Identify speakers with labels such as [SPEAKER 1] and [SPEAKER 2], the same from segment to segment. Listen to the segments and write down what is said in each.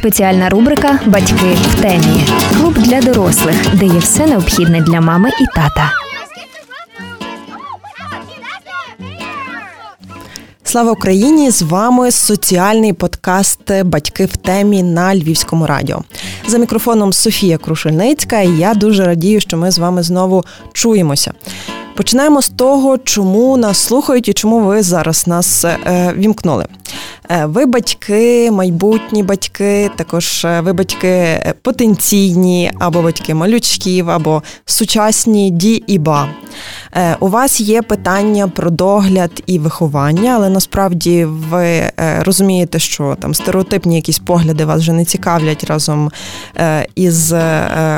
[SPEAKER 1] Спеціальна рубрика Батьки в темі. Клуб для дорослих, де є все необхідне для мами і тата.
[SPEAKER 2] Слава Україні! З вами соціальний подкаст Батьки в темі на Львівському радіо. За мікрофоном Софія Крушельницька, і я дуже радію, що ми з вами знову чуємося. Починаємо з того, чому нас слухають і чому ви зараз нас е, вімкнули. Е, ви батьки, майбутні батьки, також е, ви батьки е, потенційні, або батьки малючків, або сучасні ді і ба. У вас є питання про догляд і виховання, але насправді ви розумієте, що там стереотипні якісь погляди вас вже не цікавлять разом із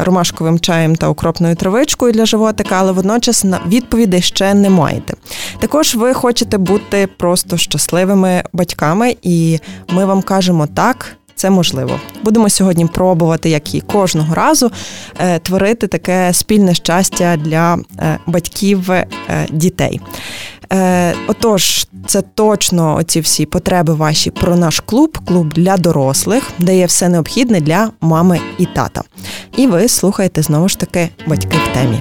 [SPEAKER 2] ромашковим чаєм та укропною травичкою для животика, але водночас відповідей ще не маєте. Також ви хочете бути просто щасливими батьками і ми вам кажемо так. Це можливо. Будемо сьогодні пробувати, як і кожного разу, е, творити таке спільне щастя для е, батьків е, дітей. Отож, це точно оці всі потреби ваші про наш клуб, клуб для дорослих, де є все необхідне для мами і тата. І ви слухаєте знову ж таки батьки в темі.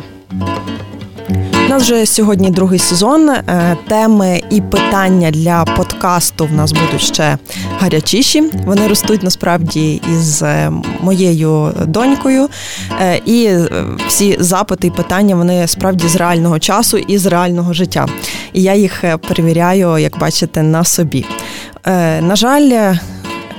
[SPEAKER 2] Нас вже сьогодні другий сезон. Е, теми і питання для подкасту в нас будуть ще гарячіші. Вони ростуть насправді із е, моєю донькою. Е, і всі запити і питання вони справді з реального часу і з реального життя. І я їх перевіряю, як бачите, на собі. На жаль.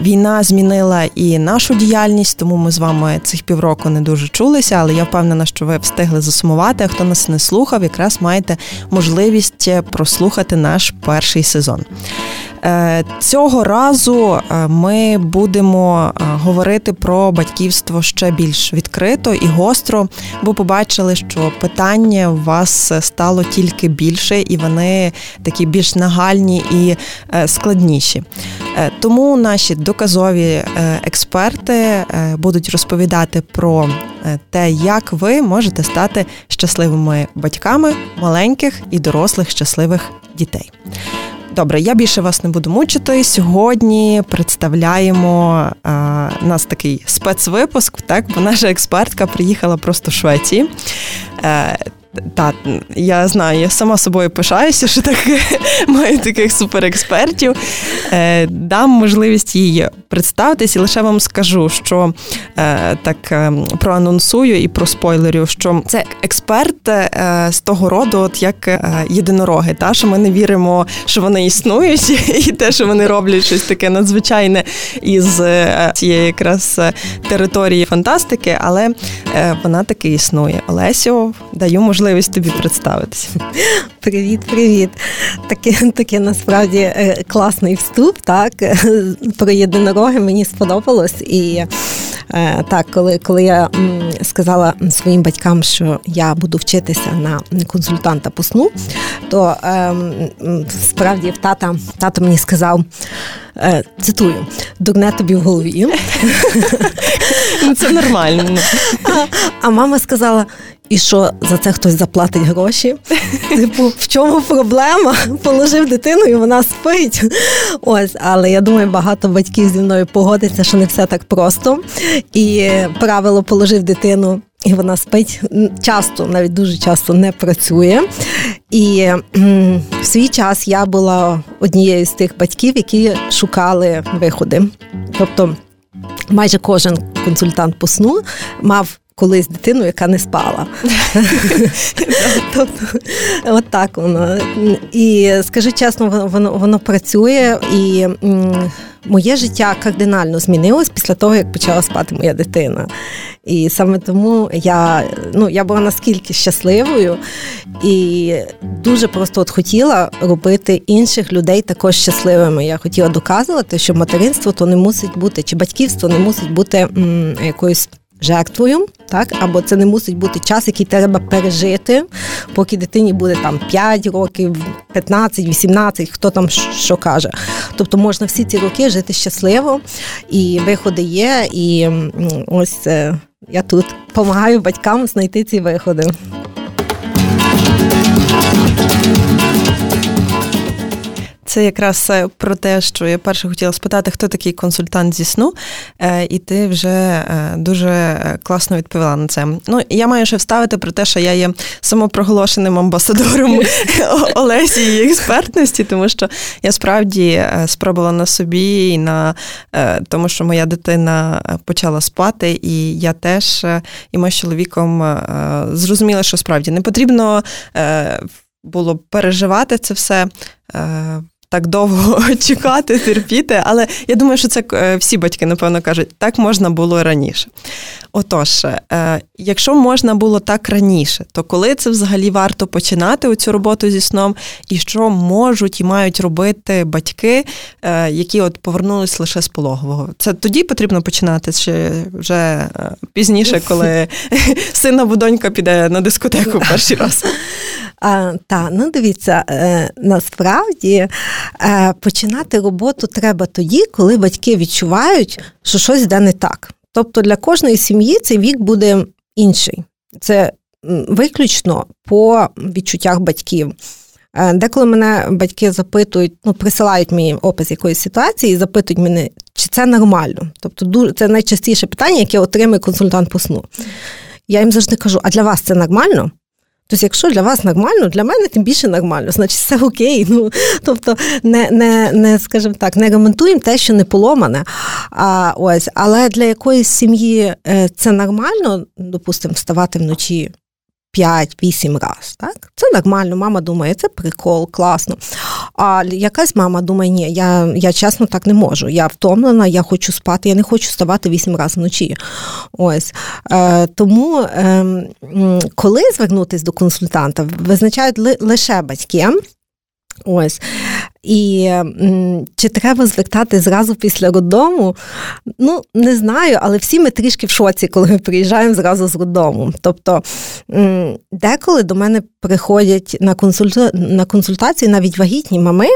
[SPEAKER 2] Війна змінила і нашу діяльність, тому ми з вами цих півроку не дуже чулися, але я впевнена, що ви встигли засумувати. А хто нас не слухав, якраз маєте можливість прослухати наш перший сезон. Е, цього разу е, ми будемо е, говорити про батьківство ще більш відкрито і гостро, бо побачили, що питання у вас стало тільки більше, і вони такі більш нагальні і складніші. Тому наші доказові експерти будуть розповідати про те, як ви можете стати щасливими батьками маленьких і дорослих щасливих дітей. Добре, я більше вас не буду мучити. Сьогодні представляємо а, нас такий спецвипуск, так бо наша експертка приїхала просто з Швеції. Е, та, я знаю, я сама собою пишаюся, що так маю таких суперекспертів. Е, Дам можливість їй представитись і лише вам скажу, що е, так е, проанонсую і про спойлерю, що це експерт е, з того роду, от як е, єдинороги, та що ми не віримо, що вони існують, і те, що вони роблять щось таке надзвичайне із е, цієї якраз території фантастики, але вона таки існує. Олесю, даю можливість можливість тобі представитися.
[SPEAKER 3] Привіт, привіт. Таке таке насправді е, класний вступ. Так про єдинороги мені сподобалось і. Е, так, коли коли я сказала своїм батькам, що я буду вчитися на консультанта по сну, то ем, справді тата тато мені сказав. Е, цитую, дурне тобі в голові.
[SPEAKER 2] Ну, це нормально.
[SPEAKER 3] А мама сказала: і що за це хтось заплатить гроші? Типу, в чому проблема? Положив дитину і вона спить. Ось, але я думаю, багато батьків зі мною погодиться, що не все так просто. І правило положив дитину. І вона спить часто, навіть дуже часто не працює. І в свій час я була однією з тих батьків, які шукали виходи. Тобто майже кожен консультант по сну мав колись дитину, яка не спала. Тобто, от так воно. І скажи чесно, воно воно працює, і моє життя кардинально змінилось після того, як почала спати моя дитина. І саме тому я ну, я була наскільки щасливою і дуже просто от хотіла робити інших людей також щасливими. Я хотіла доказувати, що материнство то не мусить бути, чи батьківство не мусить бути м, якоюсь жертвою, так або це не мусить бути час, який треба пережити, поки дитині буде там 5 років, 15, 18, хто там що каже. Тобто можна всі ці роки жити щасливо, і виходи є. І ось е, я тут допомагаю батькам знайти ці виходи.
[SPEAKER 2] Це якраз е, про те, що я перше хотіла спитати, хто такий консультант зі сну, е, і ти вже дуже класно відповіла на це. Ну, я маю ще вставити про те, що я є самопроголошеним амбасадором Олесі і експертності, тому що я справді спробувала на собі і на тому, що моя дитина почала спати, і я теж і ми з чоловіком зрозуміли, що справді не потрібно було переживати це все. Е, так довго чекати, терпіти, але я думаю, що це е, всі батьки, напевно, кажуть, так можна було раніше. Отож, е, якщо можна було так раніше, то коли це взагалі варто починати оцю роботу зі сном, і що можуть і мають робити батьки, які от повернулись лише з пологового? Це тоді потрібно починати чи вже пізніше, коли син або донька піде на дискотеку перший раз?
[SPEAKER 3] А, Та, ну дивіться, е, насправді е, починати роботу треба тоді, коли батьки відчувають, що щось йде не так. Тобто для кожної сім'ї цей вік буде інший. Це виключно по відчуттях батьків. Е, деколи мене батьки запитують, ну присилають мені опис якоїсь ситуації і запитують мене, чи це нормально. Тобто, дуже це найчастіше питання, яке отримує консультант по сну. Я їм завжди кажу: а для вас це нормально? Тобто, якщо для вас нормально, для мене тим більше нормально, значить все окей. Ну тобто, не не, не скажімо так, не ремонтуємо те, що не поломане. А ось, але для якоїсь сім'ї е, це нормально, допустимо, вставати вночі 5-8 раз. Так? Це нормально, мама думає, це прикол, класно. А якась мама думає, ні, я я чесно так не можу. Я втомлена, я хочу спати, я не хочу вставати 8 разів вночі. Ось. Е, Тому, е, коли звернутися до консультанта, визначають ли, лише батьки. Ось. І чи треба звертати зразу після роддому? Ну, не знаю, але всі ми трішки в шоці, коли ми приїжджаємо зразу з роддому. Тобто деколи до мене приходять на консульта... на консультації навіть вагітні мами,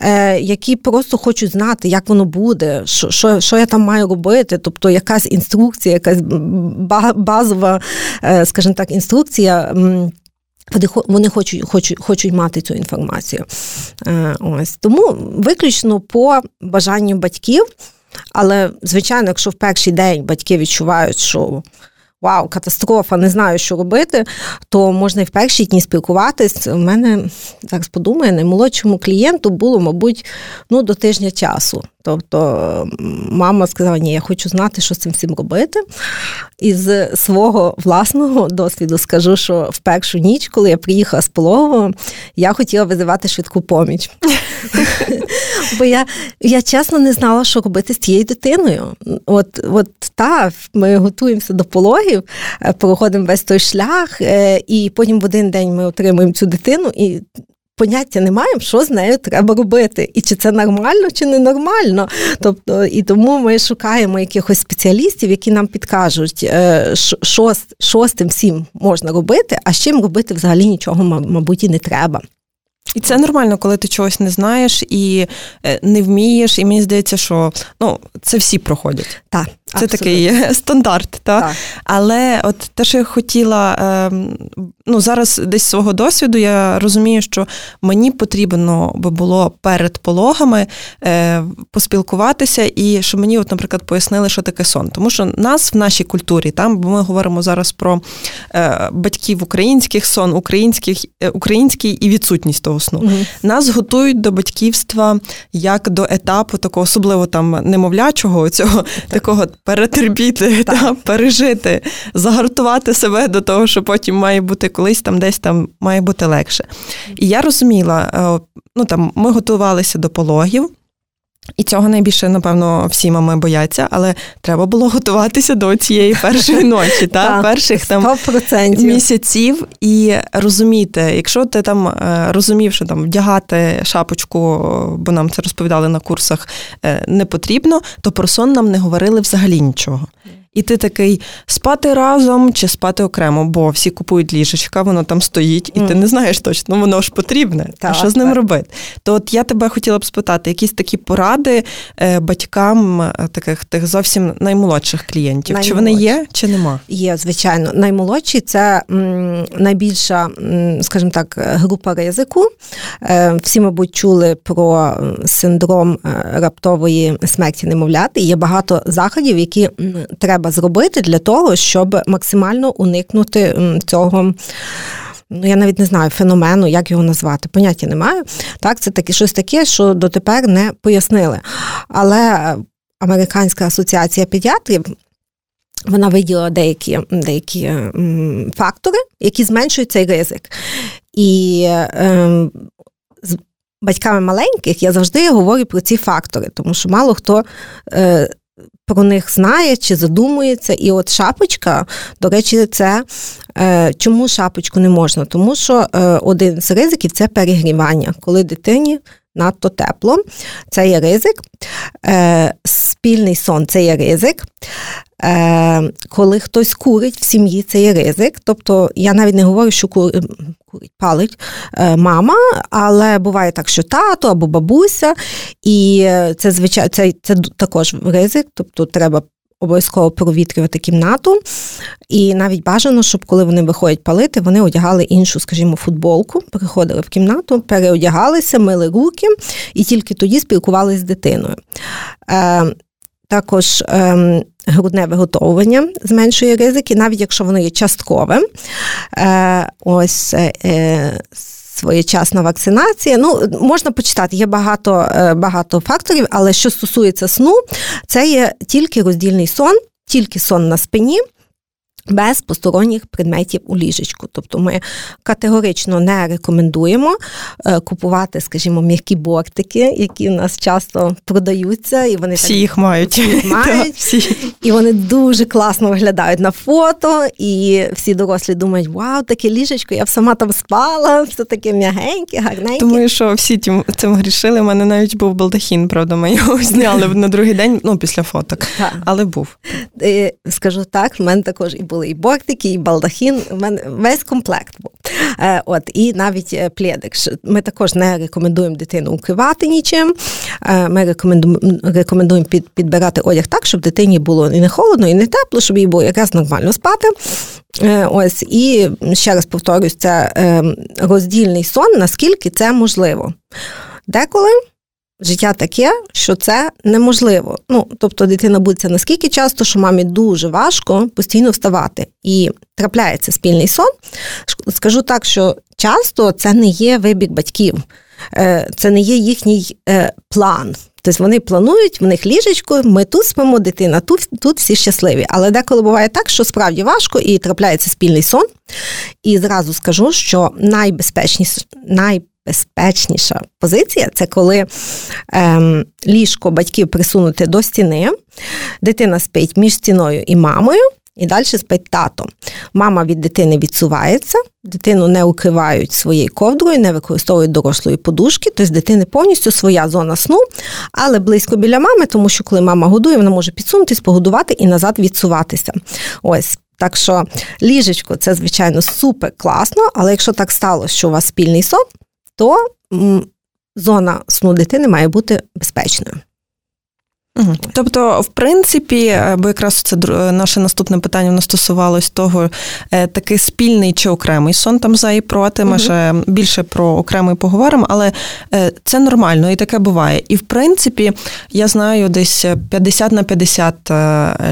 [SPEAKER 3] е, які просто хочуть знати, як воно буде, що що, що я там маю робити. Тобто якась інструкція, якась базова, е, скажімо так, інструкція. Вони хочуть хочуть, хочуть мати цю інформацію. Е, ось Тому виключно по бажанню батьків. Але, звичайно, якщо в перший день батьки відчувають, що вау, катастрофа, не знаю, що робити, то можна і в перші дні спілкуватись. У мене зараз подумаю, наймолодшому клієнту було, мабуть, ну, до тижня часу. Тобто мама сказала, ні, я хочу знати, що з цим всім робити. І з свого власного досвіду скажу, що в першу ніч, коли я приїхала з пологового, я хотіла визивати швидку поміч. Бо я я чесно не знала, що робити з тією дитиною. От от та, ми готуємося до пологів, е, проходимо весь той шлях, е, і потім в один день ми отримуємо цю дитину. і Поняття не маємо, що з нею треба робити, і чи це нормально, чи не нормально. Тобто, і тому ми шукаємо якихось спеціалістів, які нам підкажуть, е, що, що з тим всім можна робити, а з чим робити взагалі нічого, мабуть, і не треба.
[SPEAKER 2] І це нормально, коли ти чогось не знаєш і е, не вмієш, і мені здається, що ну, це всі проходять.
[SPEAKER 3] Так.
[SPEAKER 2] Це Абсолютно. такий стандарт, та? так. Але от те, що я хотіла, ем, ну зараз десь свого досвіду, я розумію, що мені потрібно би було перед пологами е, поспілкуватися, і щоб мені, от, наприклад, пояснили, що таке сон. Тому що нас в нашій культурі, там, бо ми говоримо зараз про е, батьків українських сон, українських, е, український і відсутність того сну. Угу. Нас готують до батьківства як до етапу такого, особливо там немовлячого, цього такого перетерпіти, та, пережити, загартувати себе до того, що потім має бути колись там десь там має бути легше. І я розуміла, е, ну там ми готувалися до пологів. І цього найбільше, напевно, всі мами бояться, але треба було готуватися до цієї першої ночі, та? Перших там місяців. І розуміти, якщо ти там е, розумів, що там вдягати шапочку, бо нам це розповідали на курсах, е, не потрібно, то про сон нам не говорили взагалі нічого. І ти такий спати разом чи спати окремо, бо всі купують ліжечка, воно там стоїть, і mm. ти не знаєш точно, ну воно ж потрібне. Так, а що з ним так. робити? То от я тебе хотіла б спитати, якісь такі поради е, батькам е, таких тих зовсім наймолодших клієнтів. Наймолодші. Чи вони є, чи нема?
[SPEAKER 3] Є, звичайно. Наймолодші це м, найбільша, скажімо так, група ризику. Е, всі, мабуть, чули про синдром раптової смерті немовляти. Є багато заходів, які треба зробити для того, щоб максимально уникнути цього. Ну, я навіть не знаю феномену, як його назвати, поняття не маю. Так, це таке щось таке, що дотепер не пояснили. Але Американська асоціація педіатрів. Вона виділила деякі деякі фактори, які зменшують цей ризик. І е, з батьками маленьких я завжди говорю про ці фактори, тому що мало хто е, про них знає чи задумується. І от шапочка, до речі, це е, чому шапочку не можна? Тому що е, один з ризиків це перегрівання, коли дитині надто тепло, це є ризик. Е, спільний сон це є ризик. Е, коли хтось курить в сім'ї, це є ризик. Тобто я навіть не говорю, що курить, палить е, мама, але буває так, що тато або бабуся, і це звичайно це, це також ризик, тобто треба. Обов'язково провітрювати кімнату, і навіть бажано, щоб коли вони виходять палити, вони одягали іншу, скажімо, футболку, приходили в кімнату, переодягалися, мили руки і тільки тоді спілкувалися з дитиною. Е, також ем, грудне виготовлення зменшує ризики, навіть якщо воно є частковим. Е, ось е, своєчасна вакцинація. Ну, можна почитати, є багато, е, багато факторів, але що стосується сну, це є тільки роздільний сон, тільки сон на спині без посторонніх предметів у ліжечку. Тобто ми категорично не рекомендуємо е, купувати, скажімо, м'які бортики, які в нас часто продаються, і вони
[SPEAKER 2] всі так, їх мають.
[SPEAKER 3] Всі мають всі. І вони дуже класно виглядають на фото, і всі дорослі думають, вау, таке ліжечко, я б сама там спала, все таке м'ягеньке, гарненьке.
[SPEAKER 2] Думаю, що всі тим, цим грішили. У мене навіть був балдахін, правда, ми його зняли на другий день, ну, після фоток, але був.
[SPEAKER 3] Е, скажу так, в мене також і був були і бортики, і балдахін. У мене весь комплект був. Е, от, І навіть е, плєдик. Ми також не рекомендуємо дитину укривати нічим. Е, ми рекомендуємо рекомендуємо під, підбирати одяг так, щоб дитині було і не холодно, і не тепло, щоб їй було якраз нормально спати. Ось, І ще раз повторюсь, це роздільний сон, наскільки це можливо. Деколи життя таке, що це неможливо. Ну, тобто дитина будеться наскільки часто, що мамі дуже важко постійно вставати. І трапляється спільний сон. Скажу так, що часто це не є вибір батьків, е, це не є їхній е, план. Тобто вони планують, в них ліжечко, ми тут спимо, дитина, тут тут всі щасливі. Але деколи буває так, що справді важко і трапляється спільний сон. І зразу скажу, що найбезпечніше, най безпечніша позиція це коли ем, ліжко батьків присунути до стіни, дитина спить між стіною і мамою. І далі спить тато. Мама від дитини відсувається, дитину не укривають своєю ковдрою, не використовують дорослої подушки, тобто дитини повністю своя зона сну, але близько біля мами, тому що коли мама годує, вона може підсунутись, погодувати і назад відсуватися. Ось. Так що ліжечко це, звичайно, супер класно, але якщо так сталося, що у вас спільний сон, то зона сну дитини має бути безпечною.
[SPEAKER 2] Угу. Тобто, в принципі, е, бо якраз це наше наступне питання воно стосувалось того, е, такий спільний чи окремий сон там за і проти. Ми угу. ще більше про окремий поговоримо, але е, це нормально і таке буває. І в принципі, я знаю десь 50 на 50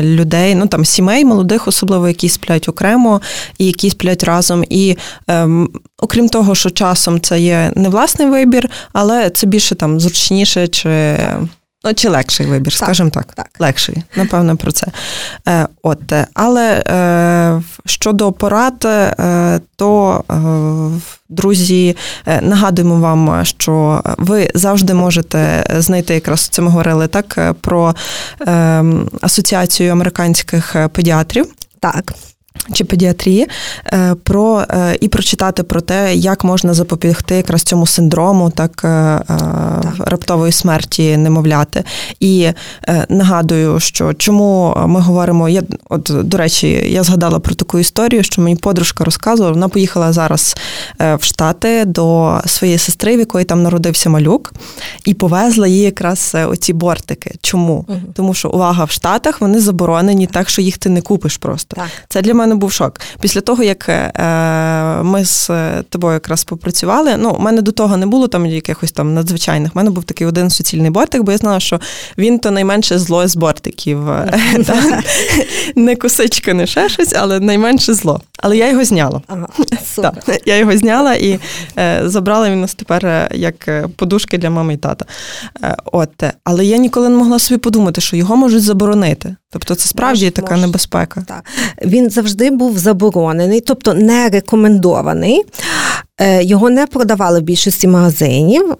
[SPEAKER 2] людей, ну там сімей, молодих, особливо які сплять окремо і які сплять разом. І ем, окрім того, що часом це є не власний вибір, але це більше там зручніше чи. Ну, чи легший вибір, так, скажімо так. так. Легший, напевно, про це. Е, от, Але е, щодо порад, е, то, е, друзі, е, нагадуємо вам, що ви завжди можете знайти, якраз це ми говорили так, е, про асоціацію американських педіатрів.
[SPEAKER 3] Так.
[SPEAKER 2] Чи педіатрії, е, про е, і прочитати про те, як можна запобігти якраз цьому синдрому, так, е, так. раптової смерті немовляти. І нагадую, що чому ми говоримо, я от до речі, я згадала про таку історію, що мені подружка розказувала, вона поїхала зараз в Штати до своєї сестри, в якої там народився малюк, і повезла їй якраз оці бортики. Чому? Угу. Тому що увага в Штатах вони заборонені, так що їх ти не купиш просто. Так. Це для мене був шок. Після того, як е, ми з тобою якраз попрацювали, ну, у мене до того не було там якихось там надзвичайних. У мене був такий один суцільний бортик, бо я знала, що він то найменше зло з бортиків. Не косичка, не ще щось, але найменше зло. Але я його зняла. Ага. Я його зняла і е, забрала він нас тепер е, як подушки для мами і тата. От. Але я ніколи не могла собі подумати, що його можуть заборонити. Тобто це справді може, така може. небезпека.
[SPEAKER 3] Так. Він завжди був заборонений, тобто не рекомендований. Е, його не продавали в більшості магазинів, е,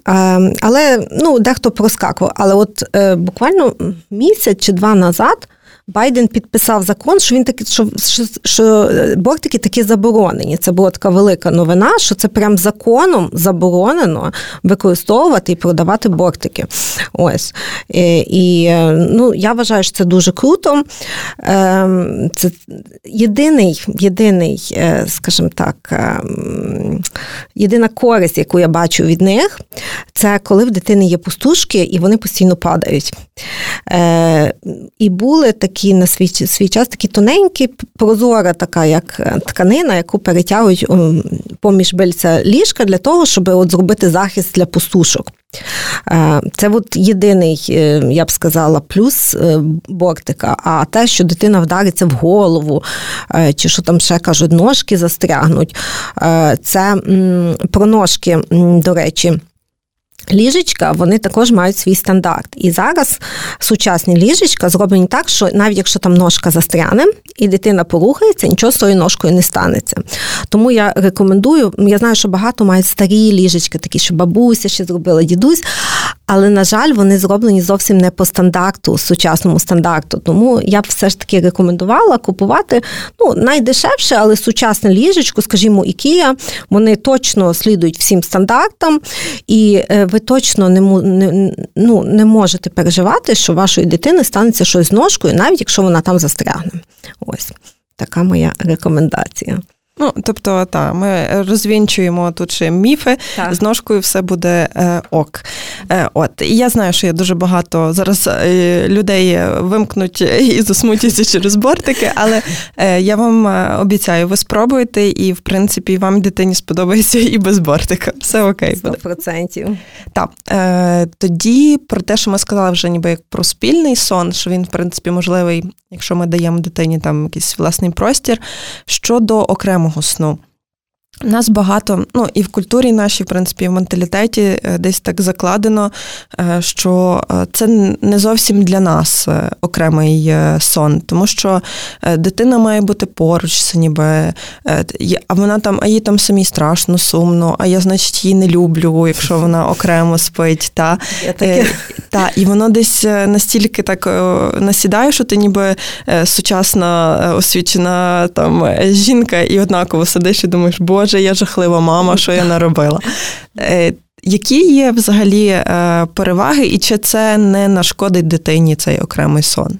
[SPEAKER 3] але ну, дехто проскакував. Але от е, буквально місяць чи два назад Байден підписав закон, що він таки, що, що, що бортики такі заборонені. Це була така велика новина, що це прям законом заборонено використовувати і продавати бортики. Ось. І, і ну, я вважаю, що це дуже круто. Ем, це єдиний, єдиний, е, скажімо так, ем, єдина користь, яку я бачу від них, це коли в дитини є пустушки і вони постійно падають. Е, і були такі на свій свій час такі тоненькі, прозора, така як е, тканина, яку перетягують поміж бельця ліжка для того, щоб от зробити захист для пустушок. Е, це от єдиний, я б сказала, плюс бортика. А те, що дитина вдариться в голову, чи що там ще кажуть, ножки застрягнуть, це про ножки, до речі. Ліжечка, вони також мають свій стандарт. І зараз сучасні ліжечка зроблені так, що навіть якщо там ножка застряне і дитина порухається, нічого з тою ножкою не станеться. Тому я рекомендую, я знаю, що багато мають старі ліжечки, такі, що бабуся ще зробила дідусь, але, на жаль, вони зроблені зовсім не по стандарту, сучасному стандарту. Тому я б все ж таки рекомендувала купувати ну, найдешевше, але сучасне ліжечко, скажімо, Ікія, вони точно слідують всім стандартам. і е, ви точно не не, ну, не можете переживати, що вашої дитини станеться щось з ножкою, навіть якщо вона там застрягне. Ось така моя рекомендація.
[SPEAKER 2] Ну, тобто, та, ми розвінчуємо тут ще міфи, так. з ножкою все буде е, ок. Е, от, І я знаю, що є дуже багато зараз е, людей вимкнуть і засмутяться через бортики, але е, я вам е, обіцяю, ви спробуєте, і в принципі вам дитині сподобається і без бортика. Все окей.
[SPEAKER 3] Сто процентів.
[SPEAKER 2] Так. Е, тоді про те, що ми сказали вже ніби як про спільний сон, що він, в принципі, можливий, якщо ми даємо дитині там якийсь власний простір, щодо окремо окремого сну. Нас багато, ну і в культурі нашій, в принципі, в менталітеті е, десь так закладено, е, що е, це не зовсім для нас окремий сон, тому що дитина має бути поруч, це ніби а вона там, а їй там самі страшно, сумно, а я, значить, її не люблю, якщо вона окремо спить. Та, та, І воно десь настільки так насідає, що ти ніби сучасна освічена там жінка, і однаково сидиш і думаєш, боже. Боже, я жахлива мама, що я наробила. Е, які є взагалі е, переваги, і чи це не нашкодить дитині цей окремий сон?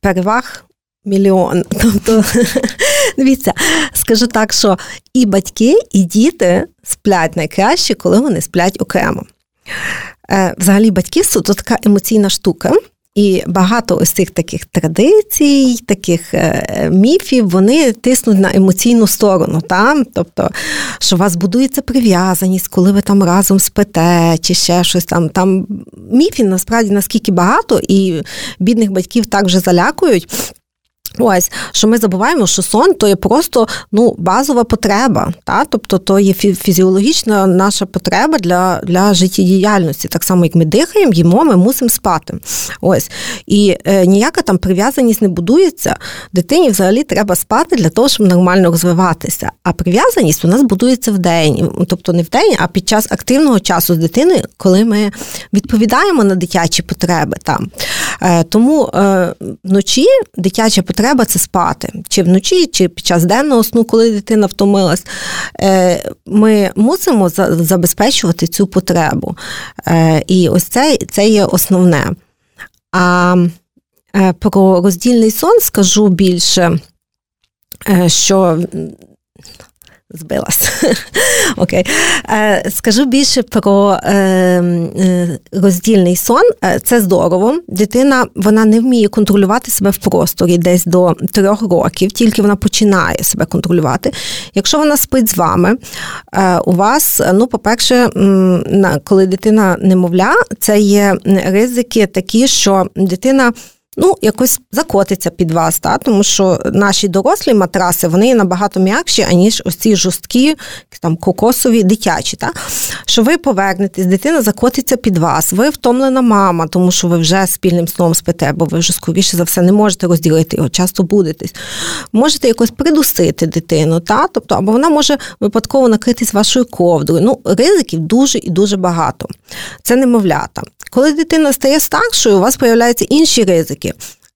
[SPEAKER 3] Переваг мільйон. Тобто, дивіться, скажу так, що і батьки, і діти сплять найкраще, коли вони сплять окремо. Е, взагалі, батьківство це така емоційна штука. І багато ось цих таких традицій, таких е, міфів, вони тиснуть на емоційну сторону. Та? Тобто, що у вас будується прив'язаність, коли ви там разом спите, чи ще щось там. Там міфів насправді наскільки багато, і бідних батьків так вже залякують. Ось, що ми забуваємо, що сон то є просто ну, базова потреба, та? тобто то є фізіологічна наша потреба для для життєдіяльності. Так само, як ми дихаємо, їмо, ми мусимо спати. Ось. І е, ніяка там прив'язаність не будується. Дитині взагалі треба спати для того, щоб нормально розвиватися. А прив'язаність у нас будується в день, тобто не в день, а під час активного часу з дитиною, коли ми відповідаємо на дитячі потреби. Там. Тому вночі дитяча потреба це спати. Чи вночі, чи під час денного сну, коли дитина втомилась, ми мусимо забезпечувати цю потребу. І ось це, це є основне. А про роздільний сон скажу більше, що збилась. Окей. Е, скажу більше про е, е, роздільний сон. Це здорово. Дитина вона не вміє контролювати себе в просторі десь до трьох років, тільки вона починає себе контролювати. Якщо вона спить з вами, у вас, ну, по-перше, коли дитина немовля, це є ризики такі, що дитина ну, якось закотиться під вас, та? тому що наші дорослі матраси вони набагато м'якші, аніж ось ці жорсткі, там кокосові, дитячі. Та? Що ви повернетесь, дитина закотиться під вас, ви втомлена мама, тому що ви вже спільним сном спите, бо ви вже скоріше за все не можете розділити його, часто будетесь. Можете якось придусити дитину, та? тобто, або вона може випадково накритись вашою ковдрою. Ну, Ризиків дуже і дуже багато. Це немовлята. Коли дитина стає старшою, у вас з'являються інші ризики.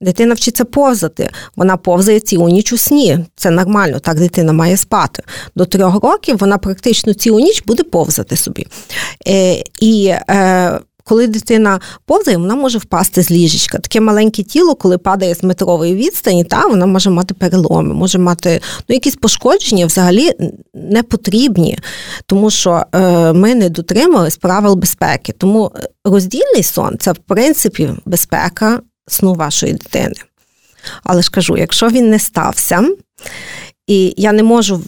[SPEAKER 3] Дитина вчиться повзати, вона повзає цілу ніч у сні. Це нормально, так дитина має спати. До трьох років вона практично цілу ніч буде повзати собі. Е, І е, коли дитина повзає, вона може впасти з ліжечка. Таке маленьке тіло, коли падає з метрової відстані, та вона може мати переломи, може мати ну, якісь пошкодження взагалі не потрібні, тому що е, ми не дотримались правил безпеки. Тому роздільний сон це в принципі безпека сну вашої дитини. Але ж кажу, якщо він не стався, і я не можу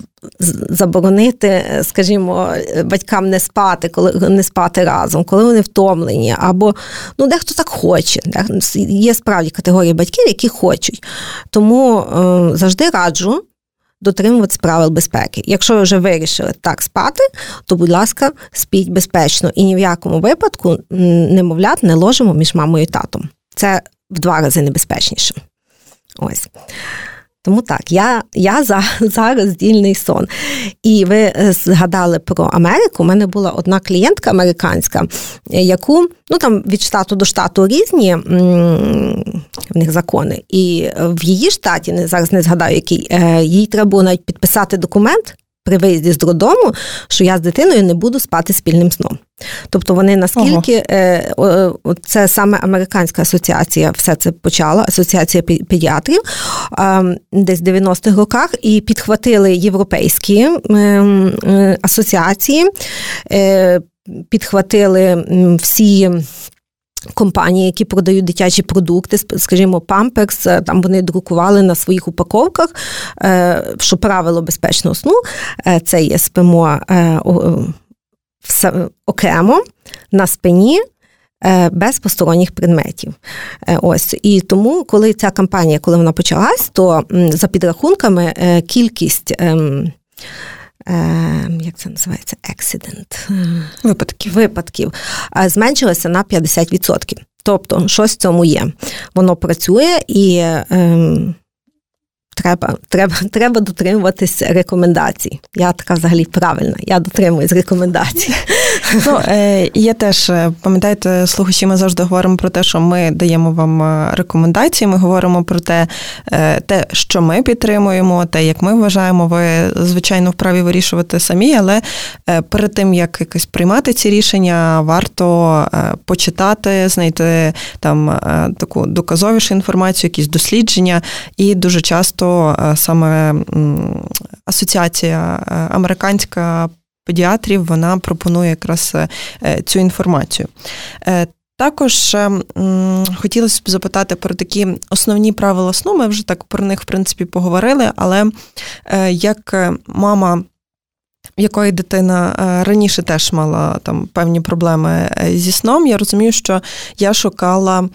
[SPEAKER 3] заборонити, скажімо, батькам не спати, коли не спати разом, коли вони втомлені, або ну дехто так хоче. Є справді категорії батьків, які хочуть. Тому е, завжди раджу. Дотримуватися правил безпеки. Якщо ви вже вирішили так спати, то, будь ласка, спіть безпечно і ні в якому випадку немовлят не ложимо між мамою і татом. Це в два рази небезпечніше. Ось. Тому так, я я за за роздільний сон. І ви е, згадали про Америку. У мене була одна клієнтка американська, яку ну там від штату до штату різні в них закони. І в її штаті, зараз не згадаю, який е, їй треба було навіть підписати документ при виїзді з додому, що я з дитиною не буду спати спільним сном. Тобто вони наскільки Ого. Е, це саме американська асоціація, все це почала, асоціація педіатрів десь в 90-х роках, і підхватили європейські е, асоціації, е, підхватили всі Компанії, які продають дитячі продукти, скажімо, Памперс, там вони друкували на своїх упаковках, е, що правило безпечного сну е, це є спимо е, окремо на спині. Без посторонніх предметів. Ось і тому, коли ця кампанія, коли вона почалась, то за підрахунками кількість ем, як це називається, accident,
[SPEAKER 2] випадків
[SPEAKER 3] випадків зменшилося на 50%. Тобто, щось в цьому є. Воно працює і ем, треба треба, треба дотримуватись рекомендацій. Я така взагалі правильна, я дотримуюсь рекомендацій.
[SPEAKER 2] Ну, е, Я теж е, пам'ятаєте, слухачі, ми завжди говоримо про те, що ми даємо вам е, рекомендації. Ми говоримо про те, те, що ми підтримуємо, те, як ми вважаємо, ви звичайно вправі вирішувати самі, але перед тим як якось приймати ці рішення, варто почитати, знайти там таку доказовішу інформацію, якісь дослідження, і дуже часто саме асоціація американська педіатрів вона пропонує якраз е, цю інформацію. Е, також е, хотілося б запитати про такі основні правила сну. Ми вже так про них, в принципі, поговорили, але як мама. Якої дитина раніше теж мала там певні проблеми зі сном, я розумію, що я шукала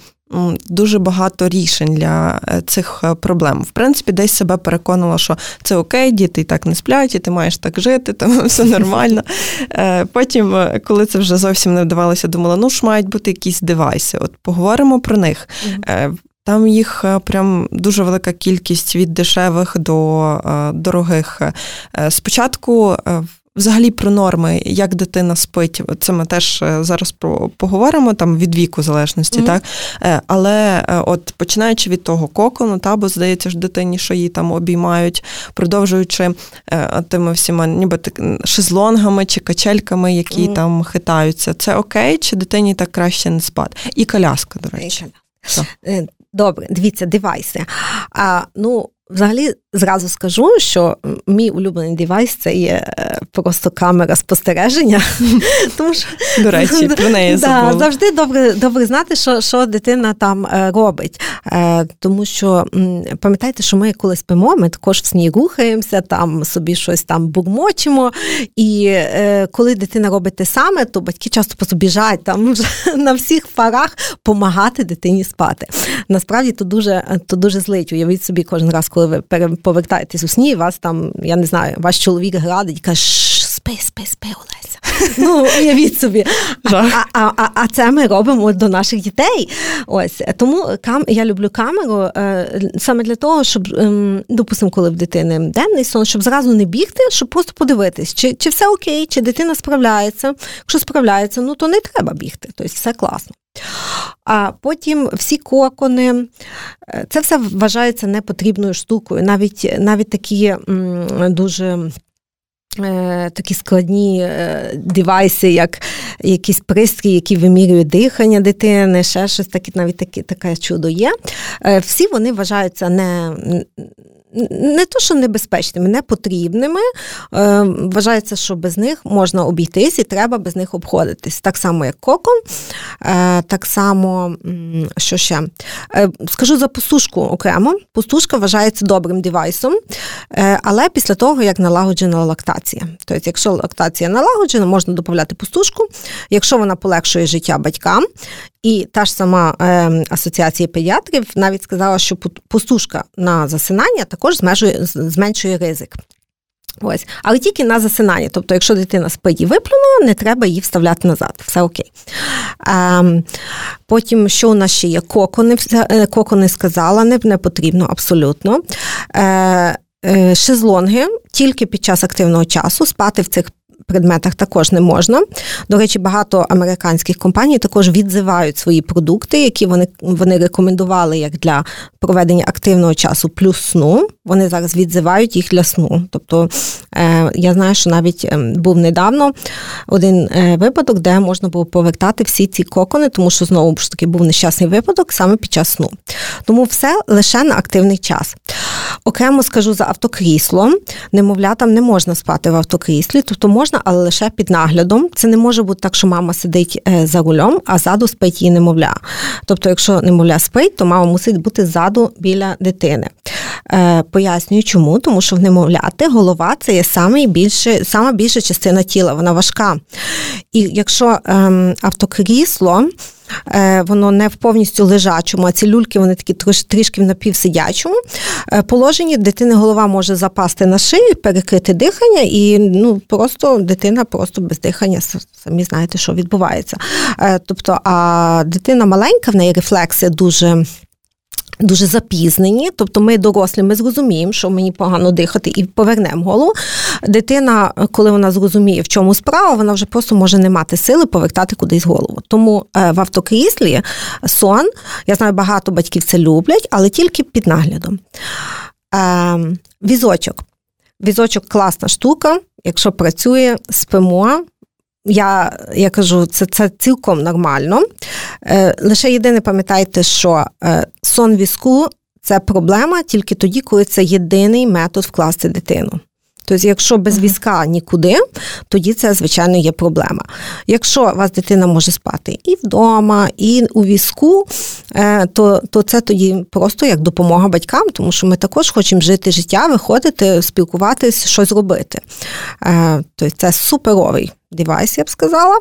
[SPEAKER 2] дуже багато рішень для е, цих е, проблем. В принципі, десь себе переконала, що це окей, діти і так не сплять, і ти маєш так жити, тому все нормально. Е, потім, коли це вже зовсім не вдавалося, думала, ну ж мають бути якісь девайси. От поговоримо про них. Там їх прям дуже велика кількість від дешевих до дорогих. Спочатку взагалі про норми, як дитина спить. Це ми теж е, зараз поговоримо там від віку залежності, mm-hmm. так е, але от починаючи від того кокону, та бо здається ж дитині, що її там обіймають, продовжуючи тими всіма, ніби так шезлонгами чи качельками, які mm-hmm. там хитаються. Це окей, чи дитині так краще не спати? І коляска, до речі.
[SPEAKER 3] Добре, дивіться, девайси. А, Ну, Взагалі, зразу скажу, що мій улюблений девайс це є е, просто камера спостереження.
[SPEAKER 2] Тому що до речі, про неї.
[SPEAKER 3] Да, завжди добре добре знати, що що дитина там е, робить. Е, тому що пам'ятайте, що ми коли спимо, ми також в сні рухаємося, там собі щось там бурмочимо. І коли дитина робить те саме, то батьки часто просто біжать там на всіх парах допомагати дитині спати. Насправді то дуже то дуже злить. Уявіть собі кожен раз коли ви повертаєтесь у сні, вас там, я не знаю, ваш чоловік градить каже, спи, спи, спи, Олеся. Ну, уявіть собі. А, а, а, а це ми робимо до наших дітей. Ось Тому кам, я люблю камеру е, саме для того, щоб, е, допустимо, коли в дитини денний сон, щоб зразу не бігти, щоб просто подивитись, чи чи все окей, чи дитина справляється. Якщо справляється, ну то не треба бігти. Тобто все класно. А потім всі кокони, е, це все вважається непотрібною штукою. Навіть навіть такі м, дуже такі складні е, девайси, як якісь пристрій, які вимірюють дихання дитини, ще щось таке, навіть таке, таке чудо є. Всі вони вважаються не не то, що небезпечними, не потрібними. Е, вважається, що без них можна обійтись і треба без них обходитись. Так само, як кокон, е, так само, що ще? Е, скажу за пустушку окремо. Пустушка вважається добрим девайсом, але після того, як налагоджена лактація. Тобто, якщо лактація налагоджена, можна додати пустушку, якщо вона полегшує життя батькам. І та ж сама асоціація педіатрів навіть сказала, що пустушка на засинання також зменшує, зменшує ризик. Ось, але тільки на засинання. Тобто, якщо дитина спить і виплюнула, не треба її вставляти назад. Все окей. А, Потім, що у нас ще є? Кокони, е, кокони сказала, не, не потрібно абсолютно. Е, е, Шезлонги тільки під час активного часу спати в цих предметах також не можна. До речі, багато американських компаній також відзивають свої продукти, які вони вони рекомендували як для проведення активного часу плюс сну. Вони зараз відзивають їх для сну. Тобто е, я знаю, що навіть е, був недавно один е, випадок, де можна було повертати всі ці кокони, тому що знову ж таки був нещасний випадок саме під час сну. Тому все лише на активний час. Окремо скажу за автокрісло. Немовлятам не можна спати в автокріслі, тобто можна, але лише під наглядом. Це не може бути так, що мама сидить е, за рулем, а ззаду спить її немовля. Тобто, якщо немовля спить, то мама мусить бути ззаду біля дитини. Е, пояснюю, чому, тому що в немовляти голова це є саме сама більша частина тіла, вона важка. І якщо ем, автокрісло Е, воно не в повністю лежачому, а ці люльки вони такі трішки в напівсидячому е, положенні. Дитини голова може запасти на шию, перекрити дихання, і ну просто дитина просто без дихання самі знаєте, що відбувається. Тобто, а дитина маленька, в неї рефлекси дуже. Дуже запізнені, тобто ми дорослі, ми зрозуміємо, що мені погано дихати, і повернемо голову. Дитина, коли вона зрозуміє, в чому справа, вона вже просто може не мати сили повертати кудись голову. Тому е, в автокріслі сон, я знаю, багато батьків це люблять, але тільки під наглядом. Е, візочок. Візочок класна штука. Якщо працює, спимо, я я кажу, це це цілком нормально. Е, Лише єдине пам'ятайте, що е, сон візку це проблема тільки тоді, коли це єдиний метод вкласти дитину. Тобто, якщо без візка нікуди, тоді це, звичайно, є проблема. Якщо у вас дитина може спати і вдома, і у візку, е, то то це тоді просто як допомога батькам, тому що ми також хочемо жити життя, виходити, спілкуватись, щось робити. Тобто це суперовий девайс, я б сказала.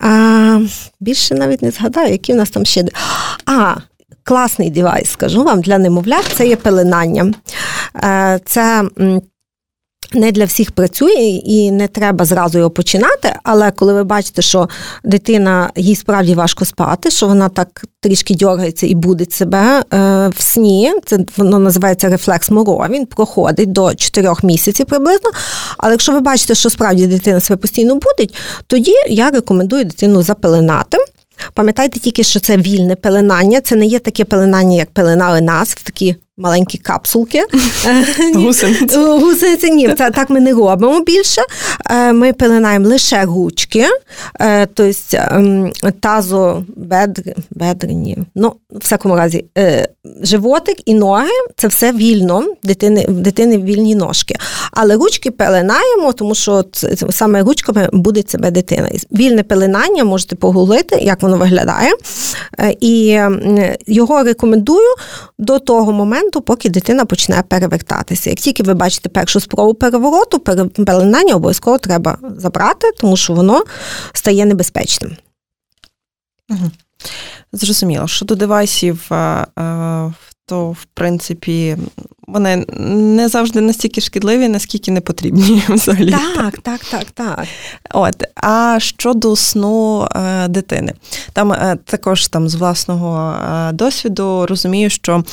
[SPEAKER 3] А, Більше навіть не згадаю, які в нас там ще. А, класний девайс, скажу вам, для немовлят це є пеленання. Е, це не для всіх працює і не треба зразу його починати. Але коли ви бачите, що дитина їй справді важко спати, що вона так трішки дергається і будить себе е, в сні, це воно називається рефлекс Моро, він проходить до 4 місяців приблизно. Але якщо ви бачите, що справді дитина себе постійно будить, тоді я рекомендую дитину запеленати. Пам'ятайте тільки, що це вільне пеленання, це не є таке пеленання, як пеленали нас, в такі маленькі капсулки.
[SPEAKER 2] Гусениці.
[SPEAKER 3] Гусениці, ні, це так ми не робимо більше. Е, ми пеленаємо лише ручки, е, тобто ем, тазо, бедри, бедрені, ну, в всякому разі, е, животик і ноги це все вільно, дитини, дитини вільні ножки. Але ручки пеленаємо, тому що саме ручками буде себе дитина. Вільне пеленання можете погуглити, як воно виглядає. І його рекомендую до того моменту моменту, поки дитина почне перевертатися. Як тільки ви бачите першу спробу перевороту, перелинання обов'язково треба забрати, тому що воно стає небезпечним.
[SPEAKER 2] Угу. Зрозуміло, щодо девайсів, е, е, то в принципі вони не завжди настільки шкідливі, наскільки не потрібні взагалі.
[SPEAKER 3] Так, так, так, так.
[SPEAKER 2] От, а щодо сну е, дитини, там е, також там з власного е, досвіду розумію, що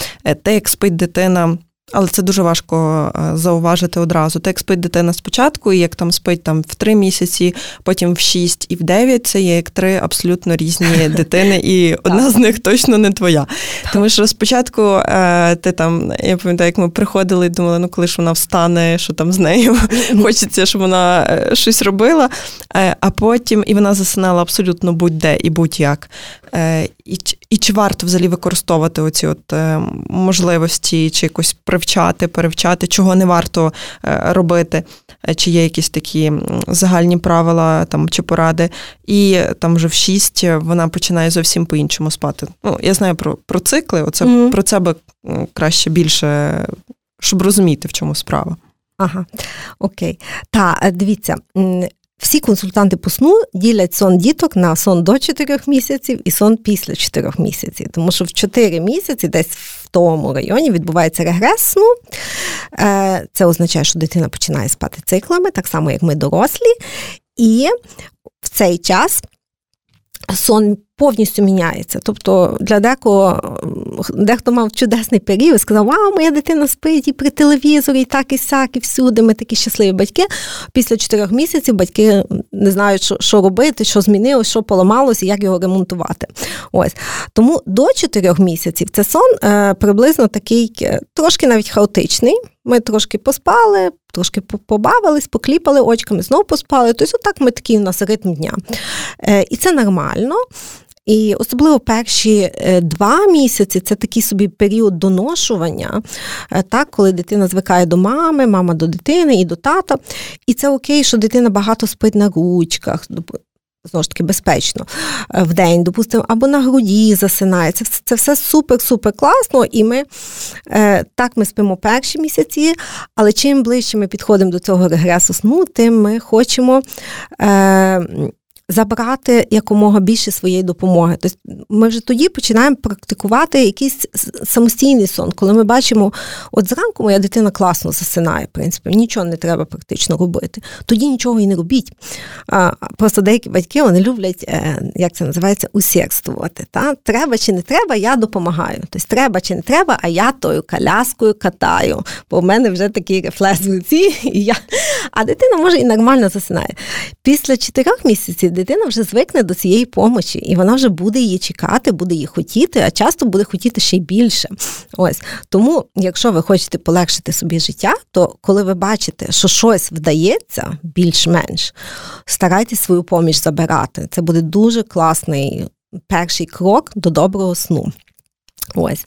[SPEAKER 2] те, як спить дитина. Але це дуже важко е, зауважити одразу. Так спить дитина спочатку, і як там спить там в три місяці, потім в шість і в дев'ять це є як три абсолютно різні дитини, і одна з них точно не твоя. Тому що спочатку е, ти там, я пам'ятаю, як ми приходили і думали, ну коли ж вона встане, що там з нею хочеться, щоб вона е, щось робила. А потім і вона засинала абсолютно будь-де і будь-як. І і чи варто взагалі використовувати оці от можливості, чи якось привчати, перевчати, чого не варто е, робити, е, чи є якісь такі загальні правила там чи поради. І там вже в шість вона починає зовсім по-іншому спати. Ну, Я знаю про про цикли, оце mm-hmm. про це би краще більше, щоб розуміти, в чому справа.
[SPEAKER 3] Ага, окей. Та дивіться, всі консультанти по сну ділять сон діток на сон до 4 місяців і сон після 4 місяців. Тому що в 4 місяці, десь в тому районі, відбувається регрес сну. Е, це означає, що дитина починає спати циклами, так само, як ми дорослі. І в цей час сон повністю міняється. Тобто для декого дехто мав чудесний період, сказав, вау, моя дитина спить і при телевізорі, і так, і сяк, і всюди. Ми такі щасливі батьки. Після чотирьох місяців батьки не знають, що робити, що змінилось, що поламалося, як його ремонтувати. Ось Тому до чотирьох місяців це сон е, приблизно такий, е, трошки навіть хаотичний. Ми трошки поспали, трошки побавились, покліпали очками, знову поспали. Тобто, отак ми такий у нас ритм дня. Е, І це нормально. І особливо перші е, два місяці це такий собі період доношування, е, так, коли дитина звикає до мами, мама до дитини і до тата. І це окей, що дитина багато спить на ручках. Знову ж таки, безпечно е, в день, допустимо, або на груді засинає. Це, це все супер-супер класно, і ми так ми спимо перші місяці, але чим ближче ми підходимо до цього регресу сну, тим ми хочемо забрати якомога більше своєї допомоги. Тобто ми вже тоді починаємо практикувати якийсь самостійний сон, коли ми бачимо, от зранку моя дитина класно засинає, в принципі, нічого не треба практично робити. Тоді нічого і не робіть. Просто деякі батьки вони люблять, е, як це називається, усердствувати. Та? Треба чи не треба, я допомагаю. Тобто треба чи не треба, а я тою коляскою катаю. Бо в мене вже такий рефлекс в руці, і я... а дитина може і нормально засинає. Після чотирьох місяців дитина вже звикне до цієї помочі, і вона вже буде її чекати, буде її хотіти, а часто буде хотіти ще й більше. Ось тому, якщо ви хочете полегшити собі життя, то коли ви бачите, що щось вдається більш-менш, старайтесь свою поміч забирати. Це буде дуже класний перший крок до доброго сну. Ось.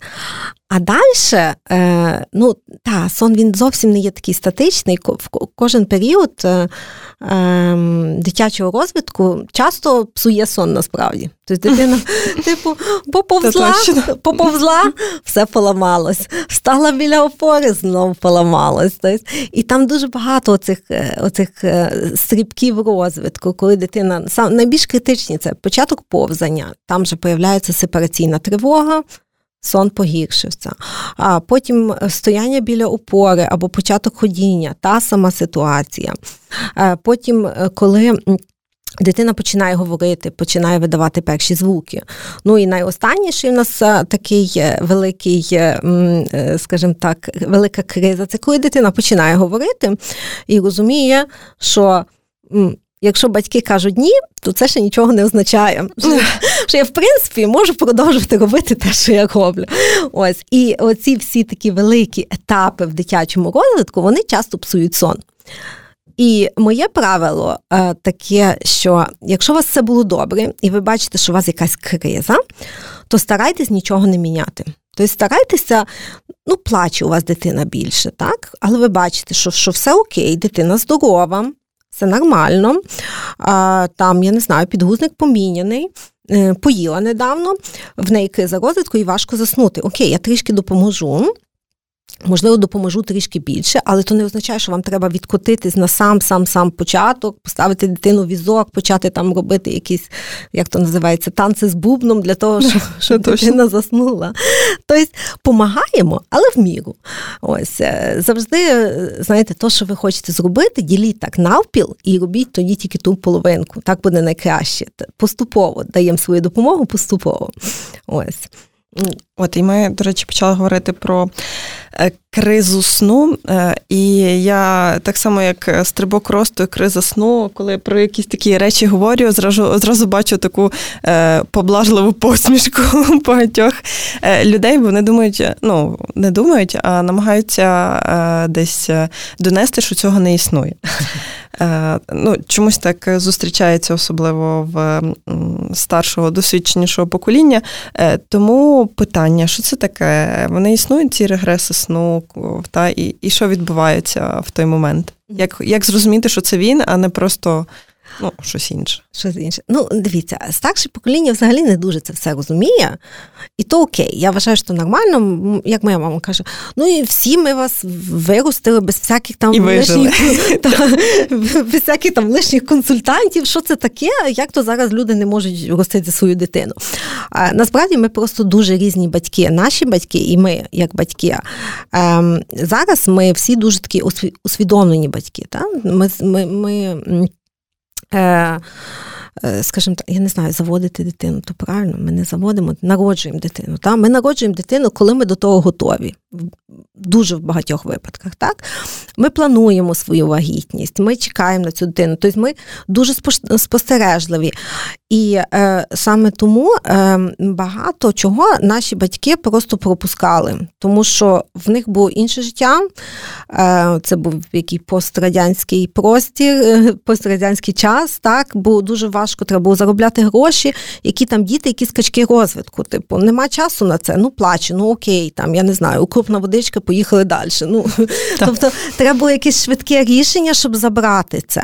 [SPEAKER 3] А далі, е, ну, та, сон він зовсім не є такий статичний. В кожен період е, е, дитячого розвитку часто псує сон насправді. Тобто дитина, типу, поповзла, поповзла, все поламалось. Встала біля опори, знову поламалось. Тобто, і там дуже багато оцих, е, оцих стрибків розвитку, коли дитина сам найбільш критичні це початок повзання, там же появляється сепараційна тривога сон погіршився. А потім стояння біля опори або початок ходіння, та сама ситуація. Потім, коли Дитина починає говорити, починає видавати перші звуки. Ну і найостанніший у нас такий е, великий, е, е, скажімо так, велика криза. Це коли дитина починає говорити і розуміє, що. Якщо батьки кажуть ні, то це ще нічого не означає. Що я, в принципі, можу продовжувати робити те, що я роблю. Ось. І оці всі такі великі етапи в дитячому розвитку, вони часто псують сон. І моє правило е, таке, що якщо у вас все було добре, і ви бачите, що у вас якась криза, то старайтесь нічого не міняти. Тобто старайтеся, ну, плаче у вас дитина більше, так? Але ви бачите, що що все окей, дитина здорова, все нормально. А, Там, я не знаю, підгузник поміняний, е, поїла недавно, в неї криза розвитку і важко заснути. Окей, я трішки допоможу. Можливо, допоможу трішки більше, але то не означає, що вам треба відкотитись на сам сам сам початок, поставити дитину в візок, почати там робити якісь, як то називається, танці з бубном для того, щоб, щоб дитина заснула. Тобто помагаємо, але в міру. Ось е, завжди, знаєте, то, що ви хочете зробити, діліть так навпіл і робіть тоді тільки ту половинку. Так буде найкраще. Поступово даємо свою допомогу поступово. Ось.
[SPEAKER 2] От і ми, до речі, почали говорити про е, кризу сну. Е, і я так само, як стрибок росту криза сну, коли про якісь такі речі говорю, зразу зразу бачу таку е, поблажливу посмішку багатьох людей, бо вони думають, ну не думають, а намагаються десь донести, що цього не існує. Ну, Чомусь так зустрічається, особливо в старшого досвідченішого покоління. Тому питання, що це таке? Вони існують, ці регреси сну, та і і що відбувається в той момент? Як, Як зрозуміти, що це він, а не просто Ну, щось інше.
[SPEAKER 3] Щось інше. Ну, дивіться, старше покоління взагалі не дуже це все розуміє, і то окей. Я вважаю, що нормально, як моя мама каже, ну і всі ми вас виростили без всяких там
[SPEAKER 2] і лишніх
[SPEAKER 3] та, без всяких там лишніх консультантів. Що це таке? Як то зараз люди не можуть ростити свою дитину? А, Насправді ми просто дуже різні батьки, наші батьки, і ми, як батьки. Ем, Зараз ми всі дуже такі усвідомлені батьки. Та? Ми, ми, ми скажімо так, я не знаю, заводити дитину, то правильно, ми не заводимо, народжуємо дитину. Та? Ми народжуємо дитину, коли ми до того готові. Дуже в багатьох випадках. Так? Ми плануємо свою вагітність, ми чекаємо на цю дитину. Тобто ми дуже спостережливі. І е, саме тому е, багато чого наші батьки просто пропускали, тому що в них було інше життя, е, це був який пострадянський простір, е, пострадянський час. Так було дуже важко, треба було заробляти гроші, які там діти, які скачки розвитку. Типу, нема часу на це. Ну плачу, ну окей, там я не знаю, укрупна водичка, поїхали далі. Ну тобто, треба було якесь швидке рішення, щоб забрати це.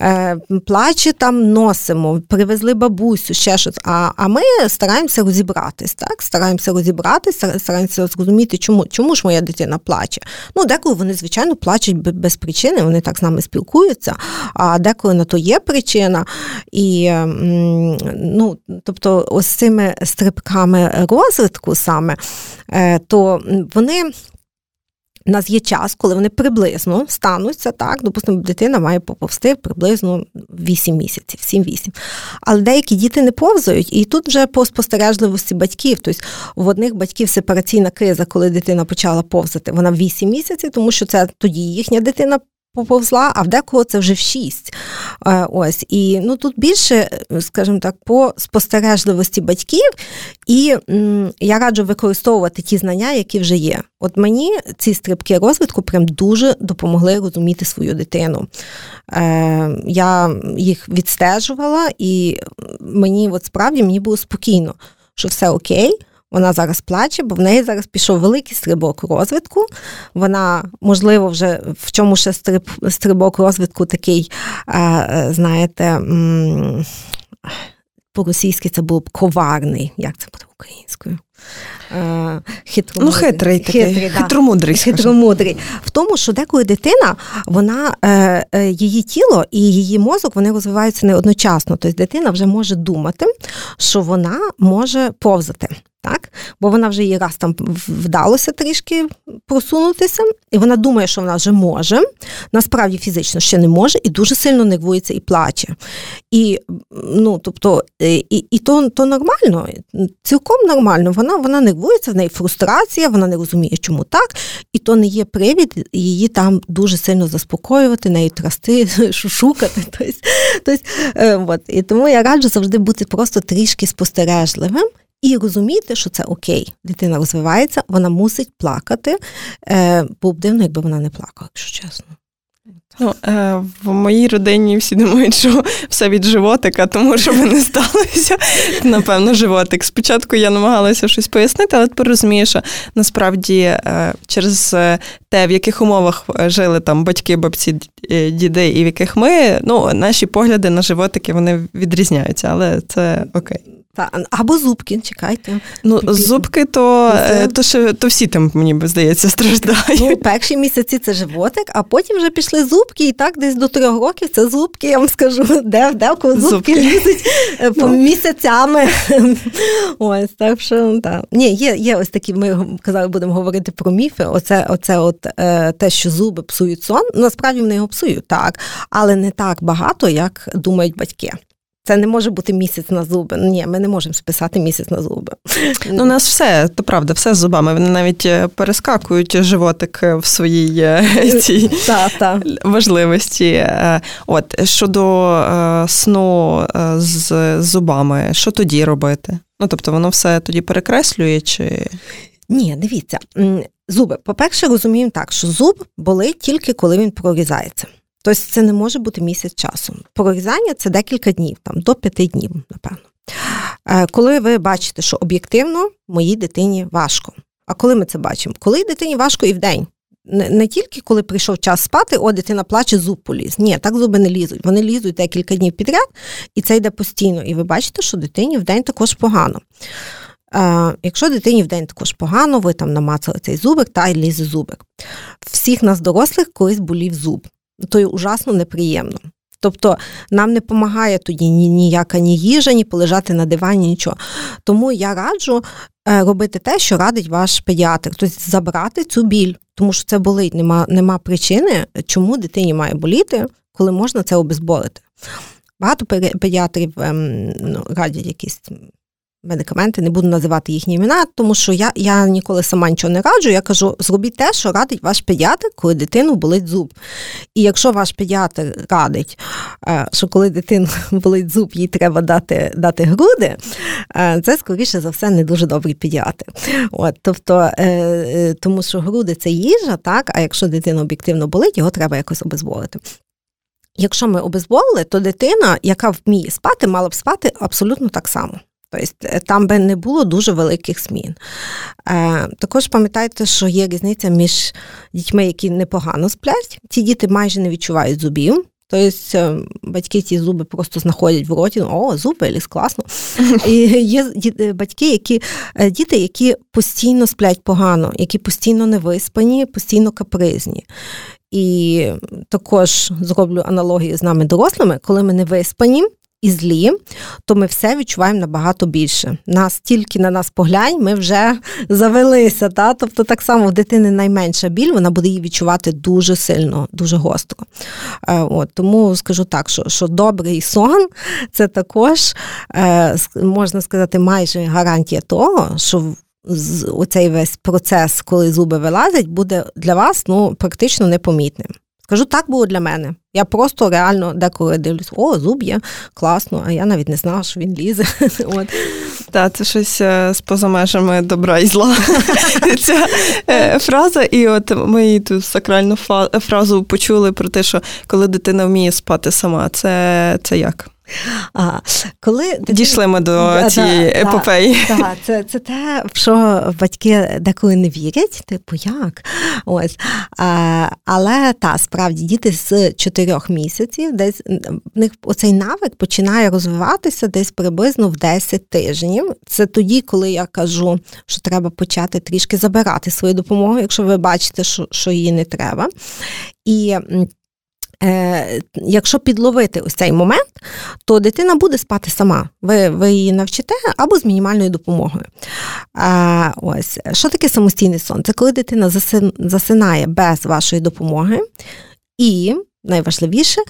[SPEAKER 3] Е, Плаче там носимо, привезли бабусю, ще щось. А а ми стараємося розібратись, так? Стараємося розібратися, стараємося зрозуміти, чому чому ж моя дитина плаче. Ну, деколи вони, звичайно, плачуть без причини, вони так з нами спілкуються, а деколи на то є причина. І ну, тобто, ось цими стрибками розвитку саме, е, то вони. У нас є час, коли вони приблизно стануться, так, допустимо, дитина має поповзти приблизно 8 місяців, 7-8. Але деякі діти не повзають, і тут вже по спостережливості батьків, тобто в одних батьків сепараційна криза, коли дитина почала повзати, вона в 8 місяців, тому що це тоді їхня дитина поповзла, а в декого це вже в шість. Е, ось. І ну, тут більше, скажімо так, по спостережливості батьків, і м, я раджу використовувати ті знання, які вже є. От мені ці стрибки розвитку прям дуже допомогли розуміти свою дитину. Е, Я їх відстежувала, і мені от справді мені було спокійно, що все окей. Вона зараз плаче, бо в неї зараз пішов великий стрибок розвитку. Вона, можливо, вже в чому ще стриб, стрибок розвитку такий, е, знаєте, по-російськи це був б коварний. Як це буде українською?
[SPEAKER 2] Е, хитромудрий. Ну, хитрий такий, хитрий, да. хитромудрий.
[SPEAKER 3] хитромудрий. В тому, що деколи дитина, вона, е, е, її тіло і її мозок вони розвиваються не одночасно. Тобто дитина вже може думати, що вона може повзати. Так? бо вона вже їй раз там вдалося трішки просунутися, і вона думає, що вона вже може. Насправді фізично ще не може, і дуже сильно нервується і плаче. І ну, тобто, е, і, і то то нормально, цілком нормально. Вона вона нервується, в неї фрустрація, вона не розуміє, чому так, і то не є привід її там дуже сильно заспокоювати, нею трасти, шушукати. Тобто, тобто, от. І тому я раджу завжди бути просто трішки спостережливим. І розуміти, що це окей, дитина розвивається, вона мусить плакати. Е, Було дивно, якби вона не плакала, якщо чесно.
[SPEAKER 2] Ну, е, В моїй родині всі думають, що все від животика, тому що би не сталося. Напевно, животик. Спочатку я намагалася щось пояснити, але тепер розумію, що насправді е, через те, в яких умовах жили там батьки, бабці, діди, і в яких ми, ну, наші погляди на животики вони відрізняються, але це окей.
[SPEAKER 3] Та, або зубки, чекайте.
[SPEAKER 2] Ну, зубки, то то, що, то всі там, мені здається, страждають.
[SPEAKER 3] Ну, Перші місяці це животик, а потім вже пішли зубки, і так десь до трьох років це зубки, я вам скажу, де де в зубки, зубки. лізуть е, по ну. місяцями. Ось, так що, так. Ні, є є ось такі, ми казали, будемо говорити про міфи. Оце, оце от е, те, що зуби псують сон. Насправді вони його псують, так, але не так багато, як думають батьки. Це не може бути місяць на зуби. Ні, ми не можемо списати місяць на зуби.
[SPEAKER 2] Ну, у нас все, то правда, все з зубами. Вони навіть е, перескакують животик в своїй е, цій важливості. Е, от щодо сну з зубами, що тоді робити? Ну, тобто, воно все тоді перекреслює чи.
[SPEAKER 3] Ні, дивіться, зуби. По-перше, розуміємо так, що зуб болить тільки коли він прорізається. Тобто це не може бути місяць часу. Прорізання це декілька днів, там до п'яти днів, напевно. Е, коли ви бачите, що об'єктивно моїй дитині важко. А коли ми це бачимо? Коли дитині важко і в день. Не, тільки коли прийшов час спати, о, дитина плаче, зуб поліз. Ні, так зуби не лізуть. Вони лізуть декілька днів підряд, і це йде постійно. І ви бачите, що дитині в день також погано. Е, Якщо дитині в день також погано, ви там намацали цей зубик та й лізе зубик. Всіх нас, дорослих, колись болів зуб то й ужасно неприємно. Тобто нам не допомагає тоді ні, ніяка ні їжа, ні полежати на дивані, нічого. Тому я раджу е, робити те, що радить ваш педіатр, тобто забрати цю біль, тому що це болить, нема, нема причини, чому дитині має боліти, коли можна це обезболити. Багато педіатрів ем, ну, радять якісь медикаменти, не буду називати їхні імена, тому що я я ніколи сама нічого не раджу. Я кажу, зробіть те, що радить ваш педіатр, коли дитину болить зуб. І якщо ваш педіатр радить, е, що коли дитину болить зуб, їй треба дати дати груди, е, це, скоріше за все, не дуже добрий педіатр. От, Тобто, е, тому що груди це їжа, так, а якщо дитина об'єктивно болить, його треба якось обезволити. Якщо ми обезболили, то дитина, яка вміє спати, мала б спати абсолютно так само. Тобто там би не було дуже великих змін. Е, Також пам'ятайте, що є різниця між дітьми, які непогано сплять. Ті діти майже не відчувають зубів. Тобто батьки ті зуби просто знаходять в роті, о, зуби, ліс, класно. І є батьки, які діти, які постійно сплять погано, які постійно не виспані, постійно капризні. І також зроблю аналогію з нами дорослими, коли ми не виспані, і злі, то ми все відчуваємо набагато більше. Нас тільки на нас поглянь, ми вже завелися. Та? Тобто, так само в дитини найменша біль, вона буде її відчувати дуже сильно, дуже гостро. Е, от, Тому скажу так, що що добрий сон це також е, можна сказати майже гарантія того, що оцей весь процес, коли зуби вилазять, буде для вас ну, практично непомітним. Скажу, так було для мене. Я просто реально деколи дивлюсь, о, зуб є, класно, а я навіть не знала, що він лізе. От.
[SPEAKER 2] Та, це щось з е, поза межами добра і зла. Ця е, фраза, і от ми ту сакральну фразу почули про те, що коли дитина вміє спати сама, це, це як?
[SPEAKER 3] А, коли
[SPEAKER 2] Дійшли ми до да, цієї да, епопеї.
[SPEAKER 3] Да, це це те, в що батьки деколи не вірять, типу як? Ось. А, Але та, справді діти з чотирьох місяців, десь в них оцей навик починає розвиватися десь приблизно в 10 тижнів. Це тоді, коли я кажу, що треба почати трішки забирати свою допомогу, якщо ви бачите, що, що її не треба. І Е, Якщо підловити ось цей момент, то дитина буде спати сама. Ви ви її навчите або з мінімальною допомогою. Е, ось Що таке самостійний сон? Це коли дитина засинає без вашої допомоги, і найважливіше.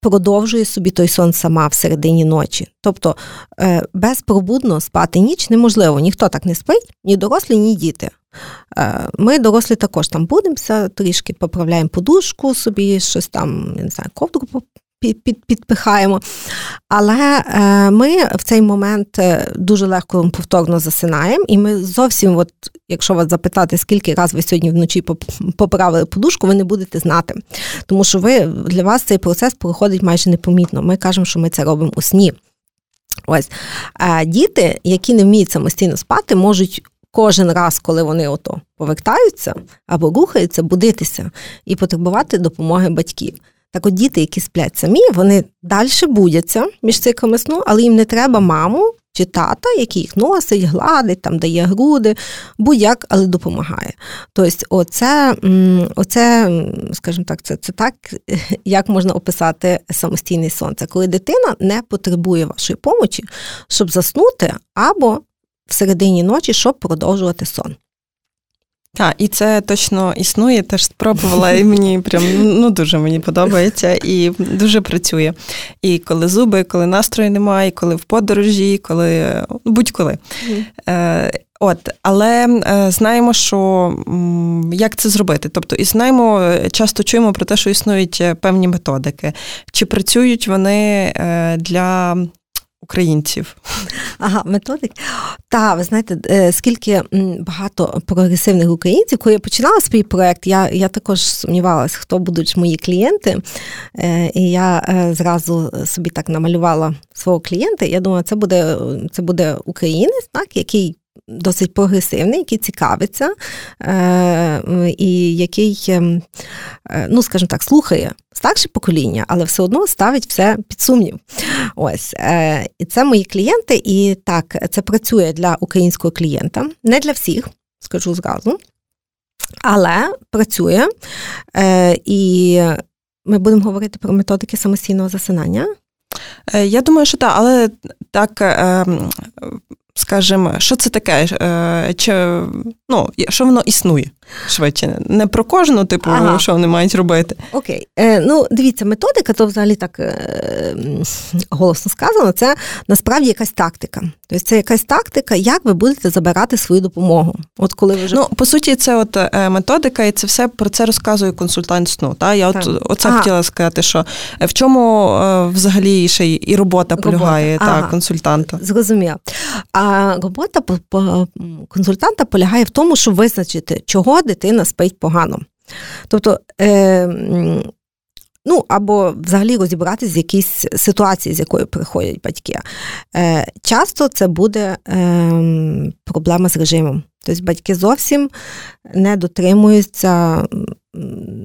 [SPEAKER 3] Продовжує собі той сон сама в середині ночі. Тобто е, безпробудно спати ніч неможливо, ніхто так не спить, ні дорослі, ні діти. Е, ми, дорослі, також там будемося, трішки поправляємо подушку собі, щось там, я не знаю, ковдру підпихаємо. Але е, ми в цей момент е, дуже легко повторно засинаємо, і ми зовсім, от, якщо вас запитати, скільки разів ви сьогодні вночі поправили подушку, ви не будете знати. Тому що ви для вас цей процес проходить майже непомітно. Ми кажемо, що ми це робимо у сні. Ось діти, які не вміють самостійно спати, можуть кожен раз, коли вони ото повертаються або рухаються, будитися і потребувати допомоги батьків. Так от діти, які сплять самі, вони далі будяться між циклами сну, але їм не треба маму чи тата, який їх носить, гладить, там дає груди, будь-як, але допомагає. Тобто, оце, оце скажімо так, це, це так, як можна описати самостійний сон. Це коли дитина не потребує вашої помочі, щоб заснути або в середині ночі, щоб продовжувати сон.
[SPEAKER 2] Так, і це точно існує, теж спробувала, і мені прям ну дуже мені подобається і дуже працює. І коли зуби, і коли настрою немає, і коли в подорожі, і коли ну, будь-коли. Mm. Е, От, але е, знаємо, що як це зробити. Тобто, і знаємо, часто чуємо про те, що існують е, певні методики. Чи працюють вони е, для українців.
[SPEAKER 3] Ага, методик. Та, ви знаєте, е, скільки багато прогресивних українців, коли я починала свій проект, я я також сумнівалася, хто будуть мої клієнти. Е, і я е, зразу собі так намалювала свого клієнта. Я думала, це буде це буде українець, так, який досить прогресивний, який цікавиться, е, і який, ем, е, ну, скажімо так, слухає старше покоління, але все одно ставить все під сумнів. Ось. Е, і це мої клієнти, і так, це працює для українського клієнта, не для всіх, скажу зразу. Але працює, і ми будемо говорити про методики самостійного засинання.
[SPEAKER 2] Я думаю, що так, але так ем, скажімо, що це таке? Е, чи, ну, Що воно існує швидше? Не про кожну, типу, ага. що вони мають робити.
[SPEAKER 3] Окей. Е, Ну, дивіться, методика, то взагалі так е, голосно сказано, це насправді якась тактика. Тобто це якась тактика, як ви будете забирати свою допомогу. От коли ви вже...
[SPEAKER 2] Ну, по суті, це от е, методика, і це все про це розказує консультант сну. Та? Я так. от оце ага. хотіла сказати, що е, в чому взагалі ще і робота полягає робота. та, консультанта.
[SPEAKER 3] Зрозуміло. Робота консультанта полягає в тому, щоб визначити, чого дитина спить погано. Тобто, е, ну або взагалі розібратися з якісь ситуації, з якою приходять батьки. Е, Часто це буде е, проблема з режимом. Тобто батьки зовсім не дотримуються,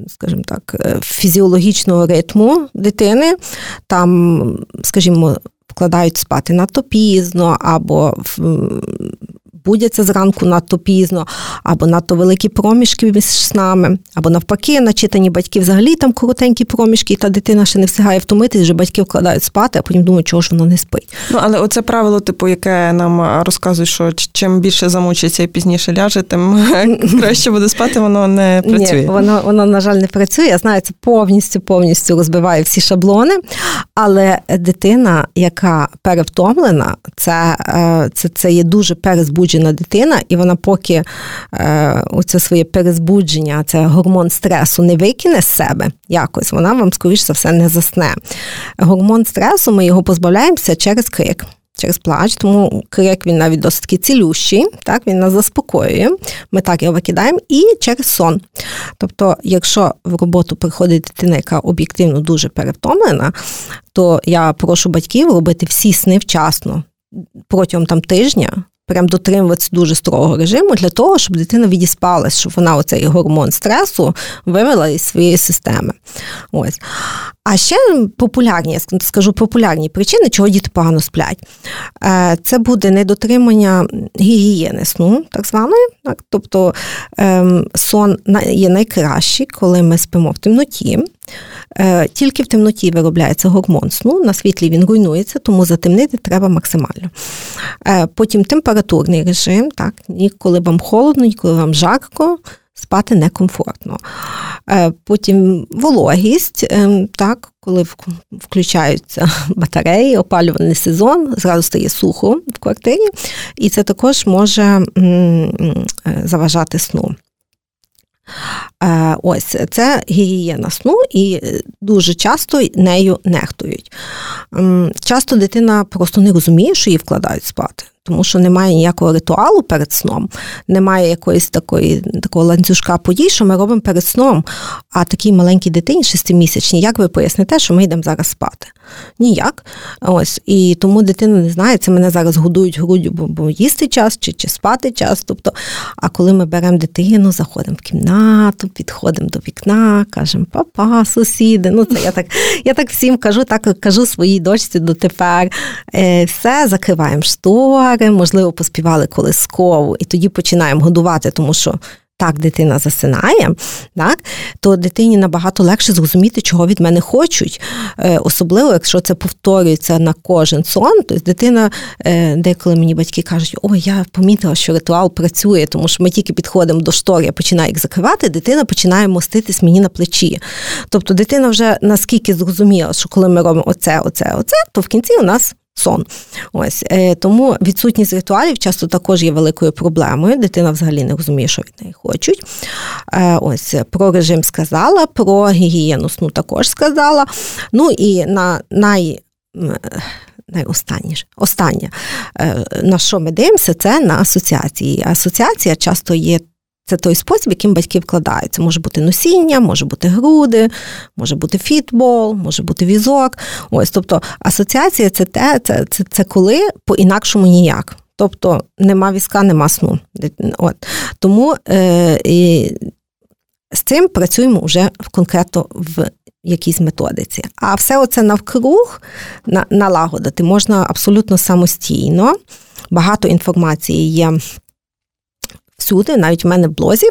[SPEAKER 3] скажімо так, е, фізіологічного ритму дитини. Там, скажімо, вкладають спати надто пізно, або будяться зранку надто пізно, або надто великі проміжки між снами, або навпаки, начитані батьки взагалі там коротенькі проміжки, і та дитина ще не встигає втомитись, вже батьки вкладають спати, а потім думають, чого ж воно не спить.
[SPEAKER 2] Ну але оце правило, типу, яке нам розказує, що чим більше замучиться і пізніше ляже, тим краще буде спати, воно не працює.
[SPEAKER 3] Ні, Воно, воно, на жаль, не працює. Я знаю, це повністю повністю розбиває всі шаблони. Але дитина, яка перевтомлена, це, е, це, це є дуже перезбуджена збуджена дитина, і вона поки е, оце своє перезбудження, це гормон стресу не викине з себе якось, вона вам, скоріш за все, не засне. Гормон стресу ми його позбавляємося через крик. Через плач, тому крик він навіть досить цілющий, так, він нас заспокоює, ми так його викидаємо, і через сон. Тобто, якщо в роботу приходить дитина, яка об'єктивно дуже перевтомлена, то я прошу батьків робити всі сни вчасно протягом там тижня, прям дотримуватися дуже строгого режиму для того, щоб дитина відіспалась, щоб вона оцей гормон стресу вивела із своєї системи. Ось. А ще популярні, я скажу популярні причини, чого діти погано сплять. Е, це буде недотримання гігієни сну, так званої. Так? Тобто ем, сон є найкращий, коли ми спимо в темноті. Е, тільки в темноті виробляється гормон сну, на світлі він руйнується, тому затемнити треба максимально. Е, потім температурний режим, так, ніколи вам холодно, ніколи вам жарко, спати некомфортно. Е, потім вологість, так, коли включаються батареї, опалювальний сезон, зразу стає сухо в квартирі, і це також може заважати сну. Е, ось це гігієна сну, і дуже часто нею нехтують. Часто дитина просто не розуміє, що її вкладають спати тому що немає ніякого ритуалу перед сном, немає якоїсь такої такого ланцюжка подій, що ми робимо перед сном. А такій маленькій дитині, шестимісячній, як ви поясните, що ми йдемо зараз спати? Ніяк. Ось. І тому дитина не знає, це мене зараз годують груддю, бо, їсти час чи чи спати час. Тобто, А коли ми беремо дитину, заходимо в кімнату, підходимо до вікна, кажемо, папа, сусіди. Ну, це я так я так всім кажу, так кажу своїй дочці дотепер. Е, Все, закриваємо штори можливо, поспівали колискову, і тоді починаємо годувати, тому що. Так, дитина засинає, так, то дитині набагато легше зрозуміти, чого від мене хочуть. Е, особливо, якщо це повторюється на кожен сон, то дитина, е, деколи мені батьки кажуть, ой, я помітила, що ритуал працює, тому що ми тільки підходимо до штор, я починаю їх закривати, дитина починає моститись мені на плечі. Тобто дитина вже наскільки зрозуміла, що коли ми робимо оце, оце, оце, то в кінці у нас сон. Ось е, Тому відсутність ритуалів часто також є великою проблемою. Дитина взагалі не розуміє, що від неї хочуть. Е, ось Про режим сказала, про гігієну сну також сказала. Ну і на най. Найостанніше, останнє, е, на що ми дивимося, це на асоціації. Асоціація часто є це той спосіб, яким батьки вкладаються. Може бути носіння, може бути груди, може бути фітбол, може бути візок. Ось, тобто асоціація це те, це, це, це коли по-інакшому ніяк. Тобто нема візка, нема сну. От. Тому е, і з цим працюємо вже конкретно в якійсь методиці. А все оце навкруг налагодити можна абсолютно самостійно. Багато інформації є всюди, навіть в мене в блозі.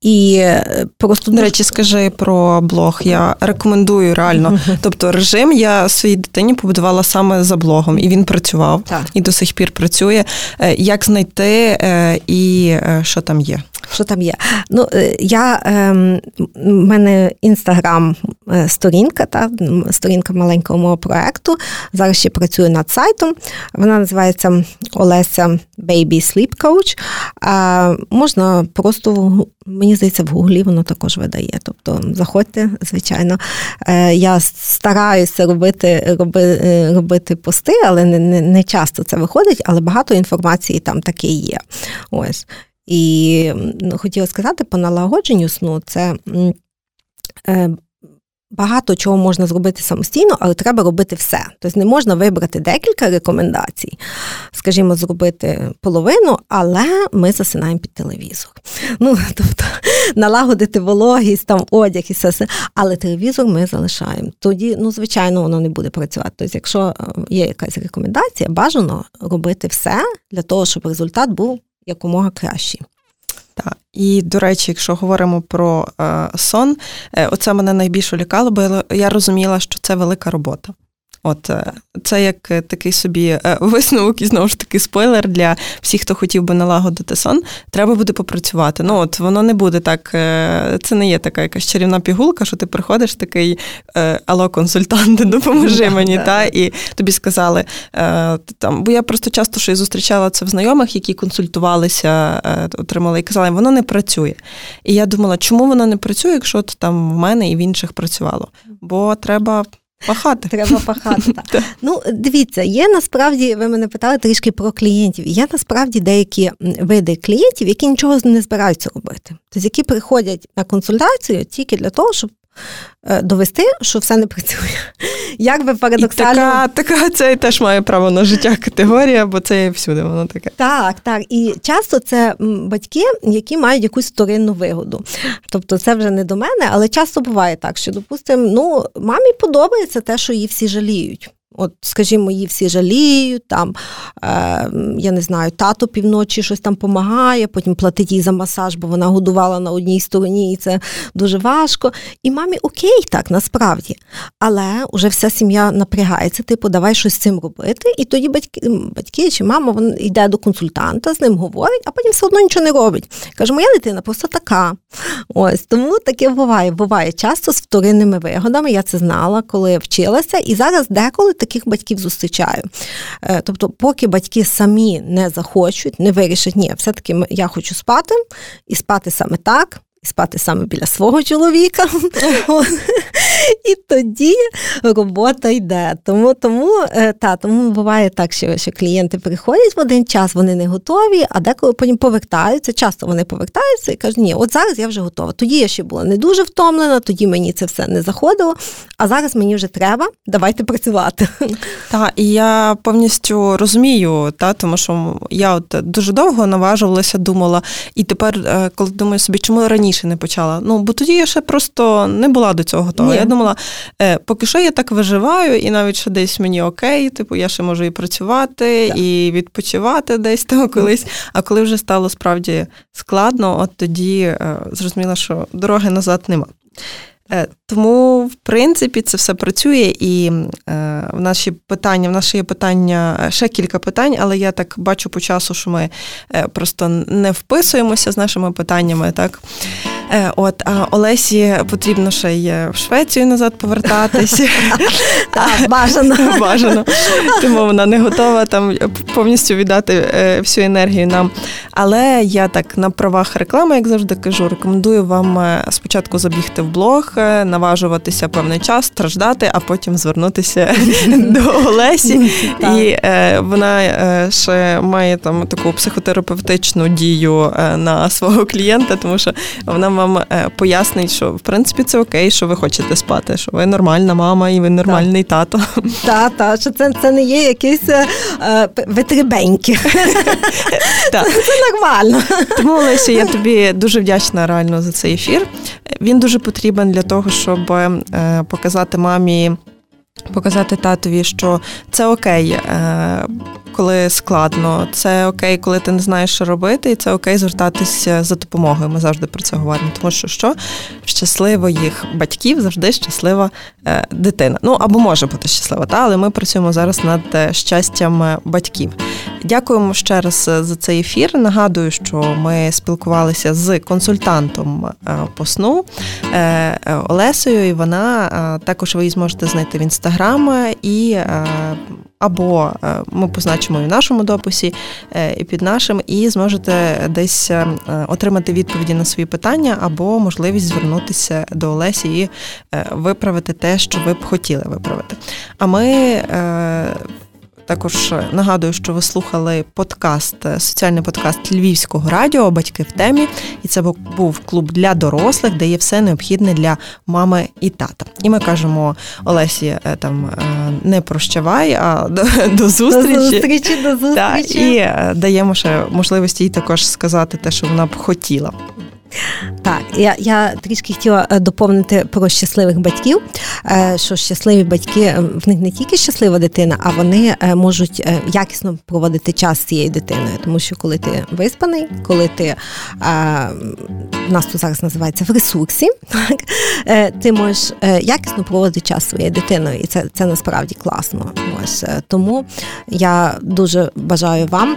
[SPEAKER 3] І е, просто
[SPEAKER 2] До речі, скажи про блог. Я рекомендую реально. Тобто, режим я своїй дитині побудувала саме за блогом, і він працював так. і до сих пір працює. Е, як знайти е, і що там є?
[SPEAKER 3] Що там є? Ну, я ем, в мене інстаграм-сторінка, та сторінка маленького мого проекту. Зараз ще працюю над сайтом. Вона називається Олеся Baby Sleep Coach. А Можна просто мені здається, в Гуглі воно також видає. Тобто заходьте, звичайно. Е, я стараюся робити роби, е, робити пости, але не, не, не часто це виходить, але багато інформації там таки є. Ось. І ну, хотіла сказати, по налагодженню сну це. Е, багато чого можна зробити самостійно, але треба робити все. Тобто не можна вибрати декілька рекомендацій, скажімо, зробити половину, але ми засинаємо під телевізор. Ну, тобто налагодити вологість, там одяг і все, але телевізор ми залишаємо. Тоді, ну, звичайно, воно не буде працювати. Тобто, якщо е, є якась рекомендація, бажано робити все для того, щоб результат був якомога кращі.
[SPEAKER 2] Так. І, до речі, якщо говоримо про е, сон, е, оце мене найбільше лякало, бо я розуміла, що це велика робота. От е, це як е, такий собі е, висновок і знову ж таки спойлер для всіх, хто хотів би налагодити сон. Треба буде попрацювати. Ну от воно не буде так. Це не є така якась чарівна пігулка, що ти приходиш такий алло, консультант, допоможи мені. та, І тобі сказали там, бо я просто часто що зустрічала це в знайомих, які консультувалися, отримали і казали, воно не працює. І я думала, чому воно не працює, якщо там в мене і в інших працювало? Бо треба. Пахати.
[SPEAKER 3] Треба пахати. так. Ну, дивіться, є насправді, ви мене питали трішки про клієнтів. Є насправді деякі види клієнтів, які нічого не збираються робити. Тобто, які приходять на консультацію тільки для того, щоб довести, що все не працює. Як би парадоксально... І
[SPEAKER 2] така, така це теж має право на життя категорія, бо це всюди воно таке.
[SPEAKER 3] Так, так. І часто це батьки, які мають якусь вторинну вигоду. Тобто це вже не до мене, але часто буває так, що, допустимо, ну, мамі подобається те, що її всі жаліють. От, скажімо, її всі жаліють, там, е, я не знаю, тато півночі щось там допомагає, потім платить їй за масаж, бо вона годувала на одній стороні, і це дуже важко. І мамі окей, так, насправді. Але вже вся сім'я напрягається, типу, давай щось з цим робити. І тоді батьки батьки чи мама вона йде до консультанта, з ним говорить, а потім все одно нічого не робить. Каже, моя дитина просто така. Ось Тому таке буває. Буває часто з вторинними вигодами. Я це знала, коли вчилася, і зараз деколи таких батьків зустрічаю. Е, тобто, поки батьки самі не захочуть, не вирішать, ні, все-таки я хочу спати і спати саме так і спати саме біля свого чоловіка. І тоді робота йде. Тому тому, е, та, тому буває так, що що клієнти приходять в один час, вони не готові, а деколи потім повертаються. Часто вони повертаються і кажуть, ні, от зараз я вже готова. Тоді я ще була не дуже втомлена, тоді мені це все не заходило, а зараз мені вже треба, давайте працювати.
[SPEAKER 2] Так, і я повністю розумію, та, тому що я от дуже довго наважувалася, думала, і тепер, е, коли думаю собі, чому раніше раніше не почала. Ну, бо тоді я ще просто не була до цього готова. Ні. Я думала, е, поки що я так виживаю, і навіть що десь мені окей, типу, я ще можу і працювати, так. і відпочивати десь там колись. А коли вже стало справді складно, от тоді е, зрозуміла, що дороги назад нема. Е, тому, в принципі, це все працює, і е, в наші питання, в нас є питання, е, ще кілька питань, але я так бачу по часу, що ми е, просто не вписуємося з нашими питаннями. так. Е, от, а Олесі потрібно ще й в Швецію назад повертатися.
[SPEAKER 3] Бажано.
[SPEAKER 2] Бажано. Тому вона не готова там повністю віддати всю енергію нам. Але я так на правах реклами, як завжди кажу, рекомендую вам спочатку забігти в блог наважуватися певний час, страждати, а потім звернутися до Олесі. І е, вона е, ще має там таку психотерапевтичну дію е, на свого клієнта, тому що вона вам пояснить, що в принципі це окей, що ви хочете спати, що ви нормальна мама і ви нормальний тато.
[SPEAKER 3] Так, так, що це це не є якісь е, витребеньки. Це, це нормально.
[SPEAKER 2] Тому Олеся, я тобі дуже вдячна реально за цей ефір. Він дуже потрібен для того, щоб е, показати мамі, показати татові, що це окей, е, коли складно, це окей, коли ти не знаєш, що робити, і це окей звертатися за допомогою. Ми завжди про це говоримо. Тому що що щасливих батьків завжди щаслива е, дитина. Ну або може бути щаслива, та але ми працюємо зараз над щастям батьків. Дякуємо ще раз за цей ефір. Нагадую, що ми спілкувалися з консультантом по сну Олесею, і вона також ви її зможете знайти в інстаграм і або е, ми позначимо і в нашому дописі, е, і під нашим, і зможете десь е, отримати відповіді на свої питання, або можливість звернутися до Олесі і виправити те, що ви б хотіли виправити. А ми також нагадую, що ви слухали подкаст, соціальний подкаст Львівського радіо Батьки в темі. І це був клуб для дорослих, де є все необхідне для мами і тата. І ми кажемо Олесі е, там е, не прощавай, а до, до зустрічі. До
[SPEAKER 3] зустрічі, до зустрічі.
[SPEAKER 2] Та, і е, даємо ще можливість їй також сказати те, що вона б хотіла.
[SPEAKER 3] Так, я я трішки хотіла е, доповнити про щасливих батьків. Е, що щасливі батьки е, в них не тільки щаслива дитина, а вони можуть якісно проводити час з цією дитиною. Тому що коли ти виспаний, коли ти в нас тут зараз називається в ресурсі, так ти можеш якісно проводити час своєю дитиною, і це це насправді класно. Ось тому я дуже бажаю вам.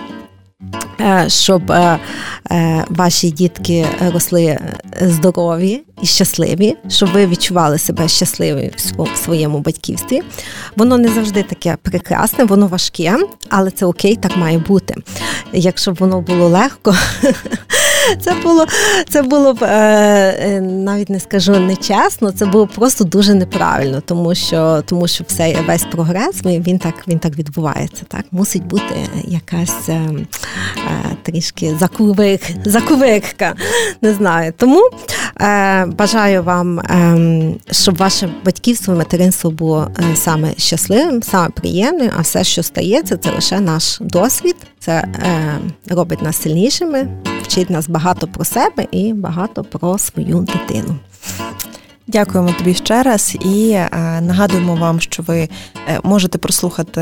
[SPEAKER 3] Е, щоб е, е, ваші дітки росли здорові і щасливі, щоб ви відчували себе щасливі в своєму батьківстві. Воно не завжди таке прекрасне, воно важке, але це окей, так має бути. Якщо б воно було легко, це було це було б навіть не скажу нечесно, це було просто дуже неправильно, тому що тому що все весь прогрес він так він так відбувається. Так мусить бути якась трішки закувик, закувикка. Не знаю. Тому Е, бажаю вам, ем, щоб ваше батьківство материнство було е, саме щасливим, саме приємним, а все, що стається, це лише наш досвід. Це робить нас сильнішими, вчить нас багато про себе і багато про свою дитину.
[SPEAKER 2] Дякуємо тобі ще раз і е, нагадуємо вам, що ви е, можете прослухати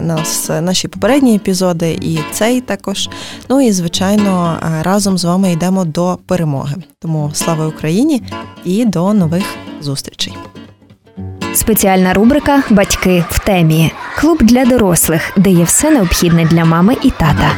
[SPEAKER 2] нас наші попередні епізоди і цей також. Ну і звичайно, е, разом з вами йдемо до перемоги. Тому слава Україні і до нових зустрічей.
[SPEAKER 1] Спеціальна рубрика Батьки в темі клуб для дорослих, де є все необхідне для мами і тата.